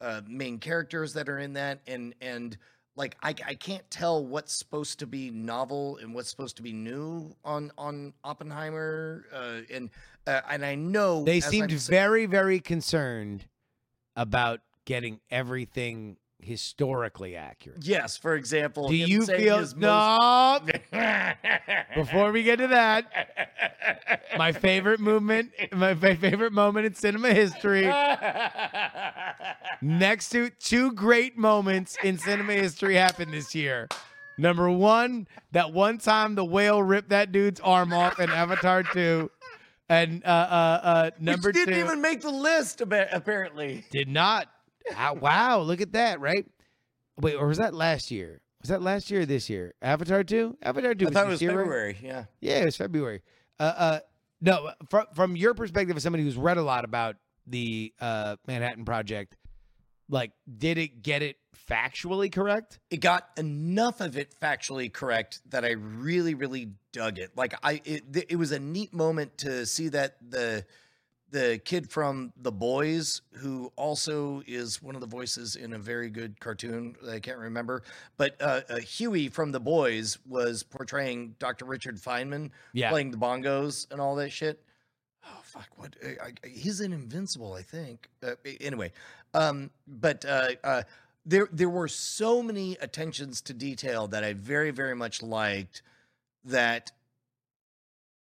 uh, main characters that are in that, and and like I, I can't tell what's supposed to be novel and what's supposed to be new on on Oppenheimer, uh, and uh, and I know They seemed I'm very, very concerned about getting everything historically accurate. Yes, for example, Do you feel no? most- [LAUGHS] Before we get to that, my favorite movement, my fa- favorite moment in cinema history, next to two great moments in cinema history happened this year. Number one, that one time the whale ripped that dude's arm off in Avatar 2. And uh, uh, uh, number Which didn't two, even make the list, apparently. Did not. Wow, wow, look at that, right? Wait, or was that last year? Was that last year or this year? Avatar 2? Avatar 2 I was thought it was year, right? February. Yeah. Yeah, it was February. Uh, uh, no, from from your perspective as somebody who's read a lot about the uh, Manhattan Project, like, did it get it factually correct? It got enough of it factually correct that I really, really dug it. Like I, it, it was a neat moment to see that the the kid from The Boys, who also is one of the voices in a very good cartoon that I can't remember, but uh, uh, Huey from The Boys was portraying Dr. Richard Feynman, Yeah. playing the bongos and all that shit. Oh fuck! What I, I, he's in Invincible, I think. Uh, anyway, um, but uh, uh, there there were so many attentions to detail that I very very much liked. That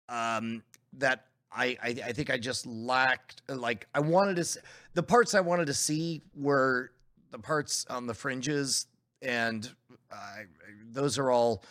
um, that I, I I think I just lacked. Like I wanted to s the parts I wanted to see were the parts on the fringes, and uh, those are all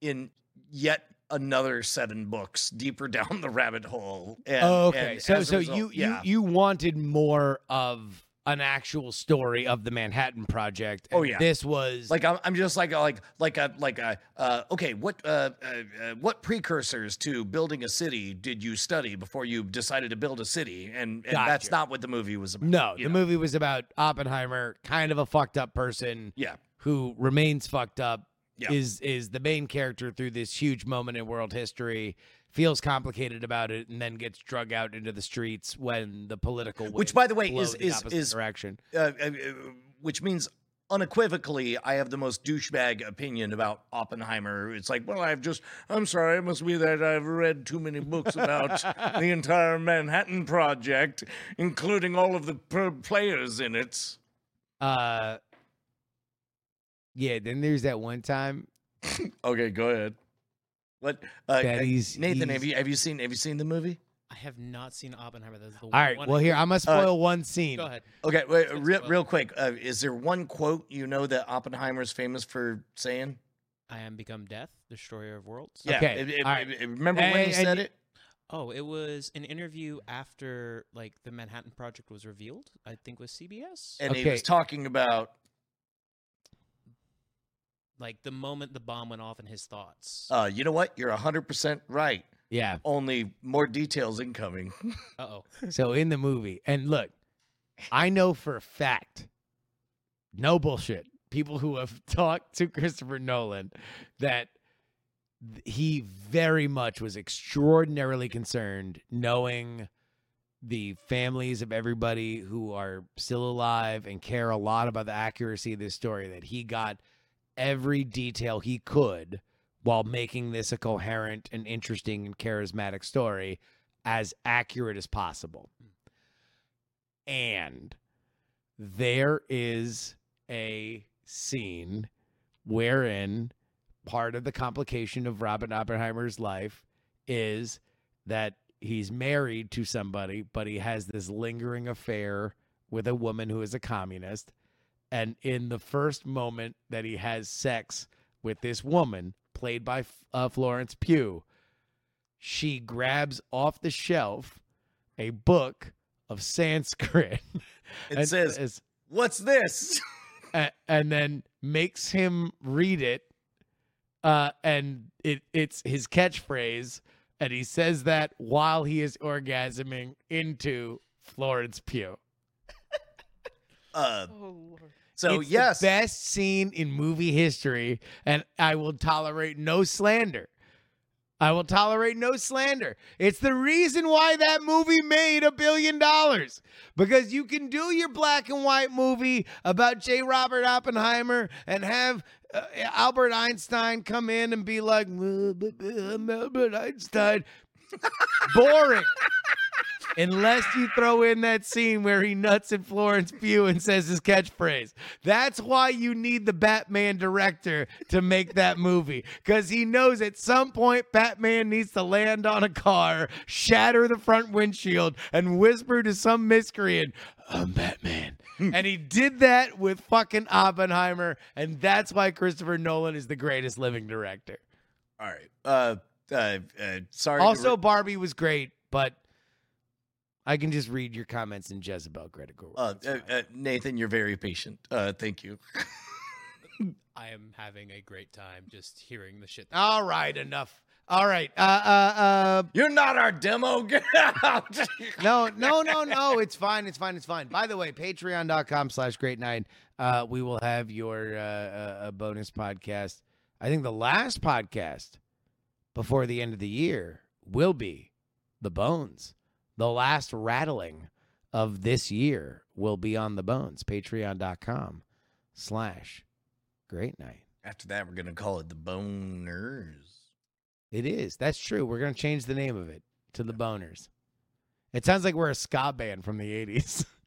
in yet another seven books deeper [LAUGHS] down the rabbit hole. And, oh, okay. So so result- you yeah. you you wanted more of an actual story of the Manhattan Project. Oh, yeah. This was like I'm, I'm just like a, like like a like a uh, okay what uh, uh, uh, what precursors to building a city did you study before you decided to build a city and, and that's not what the movie was about no. The know? movie was about Oppenheimer, kind of a fucked up person. yeah who remains fucked up Yeah. is is the main character through this huge moment in world history feels complicated about it and then gets drug out into the streets when the political Which, by the way, is- the is- is- direction uh, uh, uh, which means unequivocally, I have the most douchebag opinion about Oppenheimer. It's like, well, I've just, I'm sorry, it must be that I've read too many books about [LAUGHS] the entire Manhattan Project, including all of the per- players in it. Uh, yeah. Then there's that one time [LAUGHS] Okay, go ahead. What, uh, that uh, Nathan? Have you have you seen have you seen the movie? I have not seen Oppenheimer. That's the All right. one Well, I- here I'm gonna spoil one scene. Go ahead. Okay, wait, real, real quick. Uh, is there one quote you know that Oppenheimer is famous for saying? I am become death, destroyer of worlds. Yeah. Okay, it- it- all right. it- remember when he said y- it? Oh, it was an interview after like the Manhattan Project was revealed. I think with CBS. And he was talking about like the moment the bomb went off in his thoughts. Uh, you know what? You're 100% right. Yeah. Only more details incoming. [LAUGHS] Uh oh. So in the movie, and look, I know for a fact, no bullshit. People who have [LAUGHS] talked to Christopher Nolan that he very much was extraordinarily concerned knowing the families of everybody who are still alive and care a lot about the accuracy of this story that he got every detail he could while making this a coherent and interesting and charismatic story as accurate as possible. And there is a scene wherein part of the complication of Robert Oppenheimer's life is that he's married to somebody, but he has this lingering affair with a woman who is a communist. And in the first moment that he has sex with this woman, played by uh, Florence Pugh, she grabs off the shelf a book of Sanskrit. [LAUGHS] It and says, says- What's this? a- and then makes him read it. Uh, and it it's his catchphrase, and he says that while he is orgasming into Florence Pugh. Uh, Oh lord. So, it's yes. best scene in movie history, and I will tolerate no slander. I will tolerate no slander. It's the reason why that movie made a billion dollars. Because you can do your black and white movie about J. Robert Oppenheimer and have uh, Albert Einstein come in and be like, "Uh, but, uh, I'm Albert Einstein. [LAUGHS] Boring. Unless you throw in that scene where he nuts at Florence Pugh and says his catchphrase. That's why you need the Batman director to make that movie. Because he knows at some point Batman needs to land on a car, shatter the front windshield, and whisper to some miscreant, I'm Batman. [LAUGHS] and he did that with fucking Oppenheimer. And that's why Christopher Nolan is the greatest living director. All right. Uh, uh, uh, sorry. Also, re- Barbie was great, but I can just read your comments in Jezebel critical. uh, uh, uh, Nathan, you're very patient. Uh, thank you. [LAUGHS] I am having a great time just hearing the shit. All right, enough. All right. Uh, uh, You're not our demo. Get out. uh, no, no, no, no. It's fine. It's fine. It's fine. By the way, patreon.com slash great night. Uh, we will have your uh, uh, bonus podcast. I think the last podcast before the end of the year will be the bones. The last rattling of this year will be on the bones. Patreon.com slash great night. After that, we're going to call it the Boners. It is. That's true. We're going to change the name of it to the Boners. It sounds like we're a ska band from the 80s. [LAUGHS]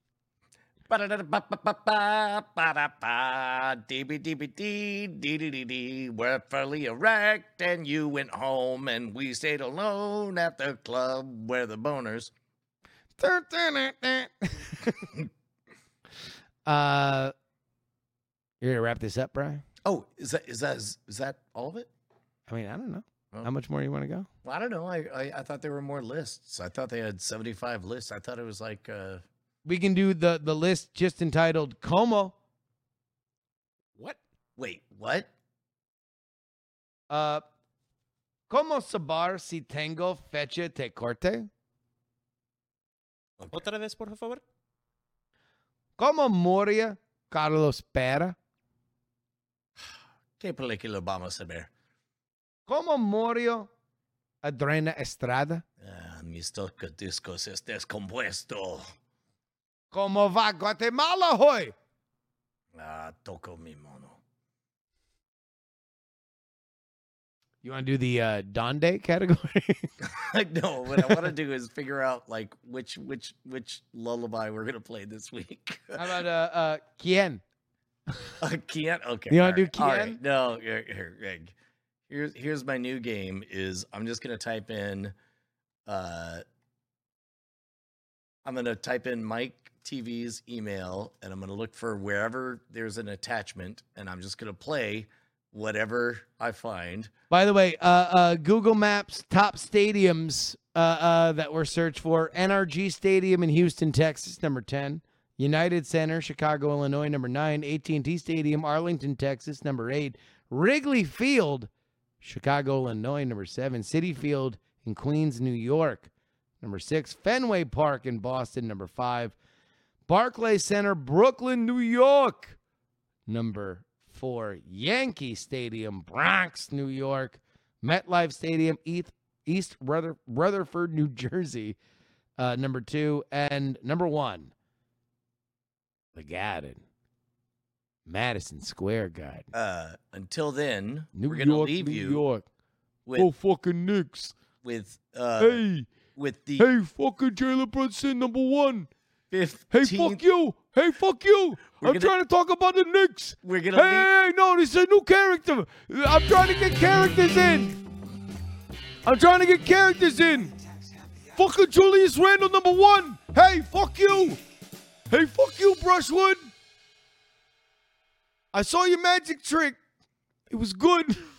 We're fairly erect, and you went home, and we stayed alone at the club where the boners. [LAUGHS] uh, you're to wrap this up, Brian? Oh, is that is that is, is that all of it? I mean, I don't know. Oh. How much more do you want to go? Well, I don't know. I, I I thought there were more lists. I thought they had seventy five lists. I thought it was like uh We can do the, the list just entitled Como. What? wait, what? Uh, Como saber si tengo fecha de corte? Otra vez, por favor. Como moria Carlos Pera? [SIGHS] ¿Qué película vamos a ver? Como murió Adriana Estrada? Ah, mis toca discos es descompuesto. Como va Guatemala hoy? Ah, toco mi mono. You want to do the uh, Donde category? [LAUGHS] [LAUGHS] no, what I want to do is figure out like which which which lullaby we're gonna play this week. How about [LAUGHS] uh, uh, Kien? I can't. Okay. You wanna do alright, alright, No. Here, here, here. Here's here's my new game. Is I'm just gonna type in. Uh, I'm gonna type in Mike TV's email, and I'm gonna look for wherever there's an attachment, and I'm just gonna play whatever I find. By the way, uh, uh, Google Maps top stadiums uh, uh, that were searched for: NRG Stadium in Houston, Texas, number ten; United Center, Chicago, Illinois, number nine; AT&T Stadium, Arlington, Texas, number eight; Wrigley Field, Chicago, Illinois, number seven; Citi Field in Queens, New York, number six; Fenway Park in Boston, number five; Barclay Center, Brooklyn, New York, number four. Yankee Stadium, Bronx, New York. MetLife Stadium, East, East Ruther, Rutherford, New Jersey, uh, number two. And number one, the Garden, Madison Square Garden. Uh, until then, New we're gonna York, leave New you York. with Go fucking Knicks. with uh hey, with the hey, fucking Jalen Brunson, number one. Hey, fuck you. Hey, fuck you. We're I'm gonna- trying to talk about the Knicks. We're gonna hey, hey, no, this is a new character. I'm trying to get characters in. I'm trying to get characters in. Fucking Julius Randle, number one. Hey, fuck you. Hey, fuck you, Brushwood. I saw your magic trick. It was good. [LAUGHS]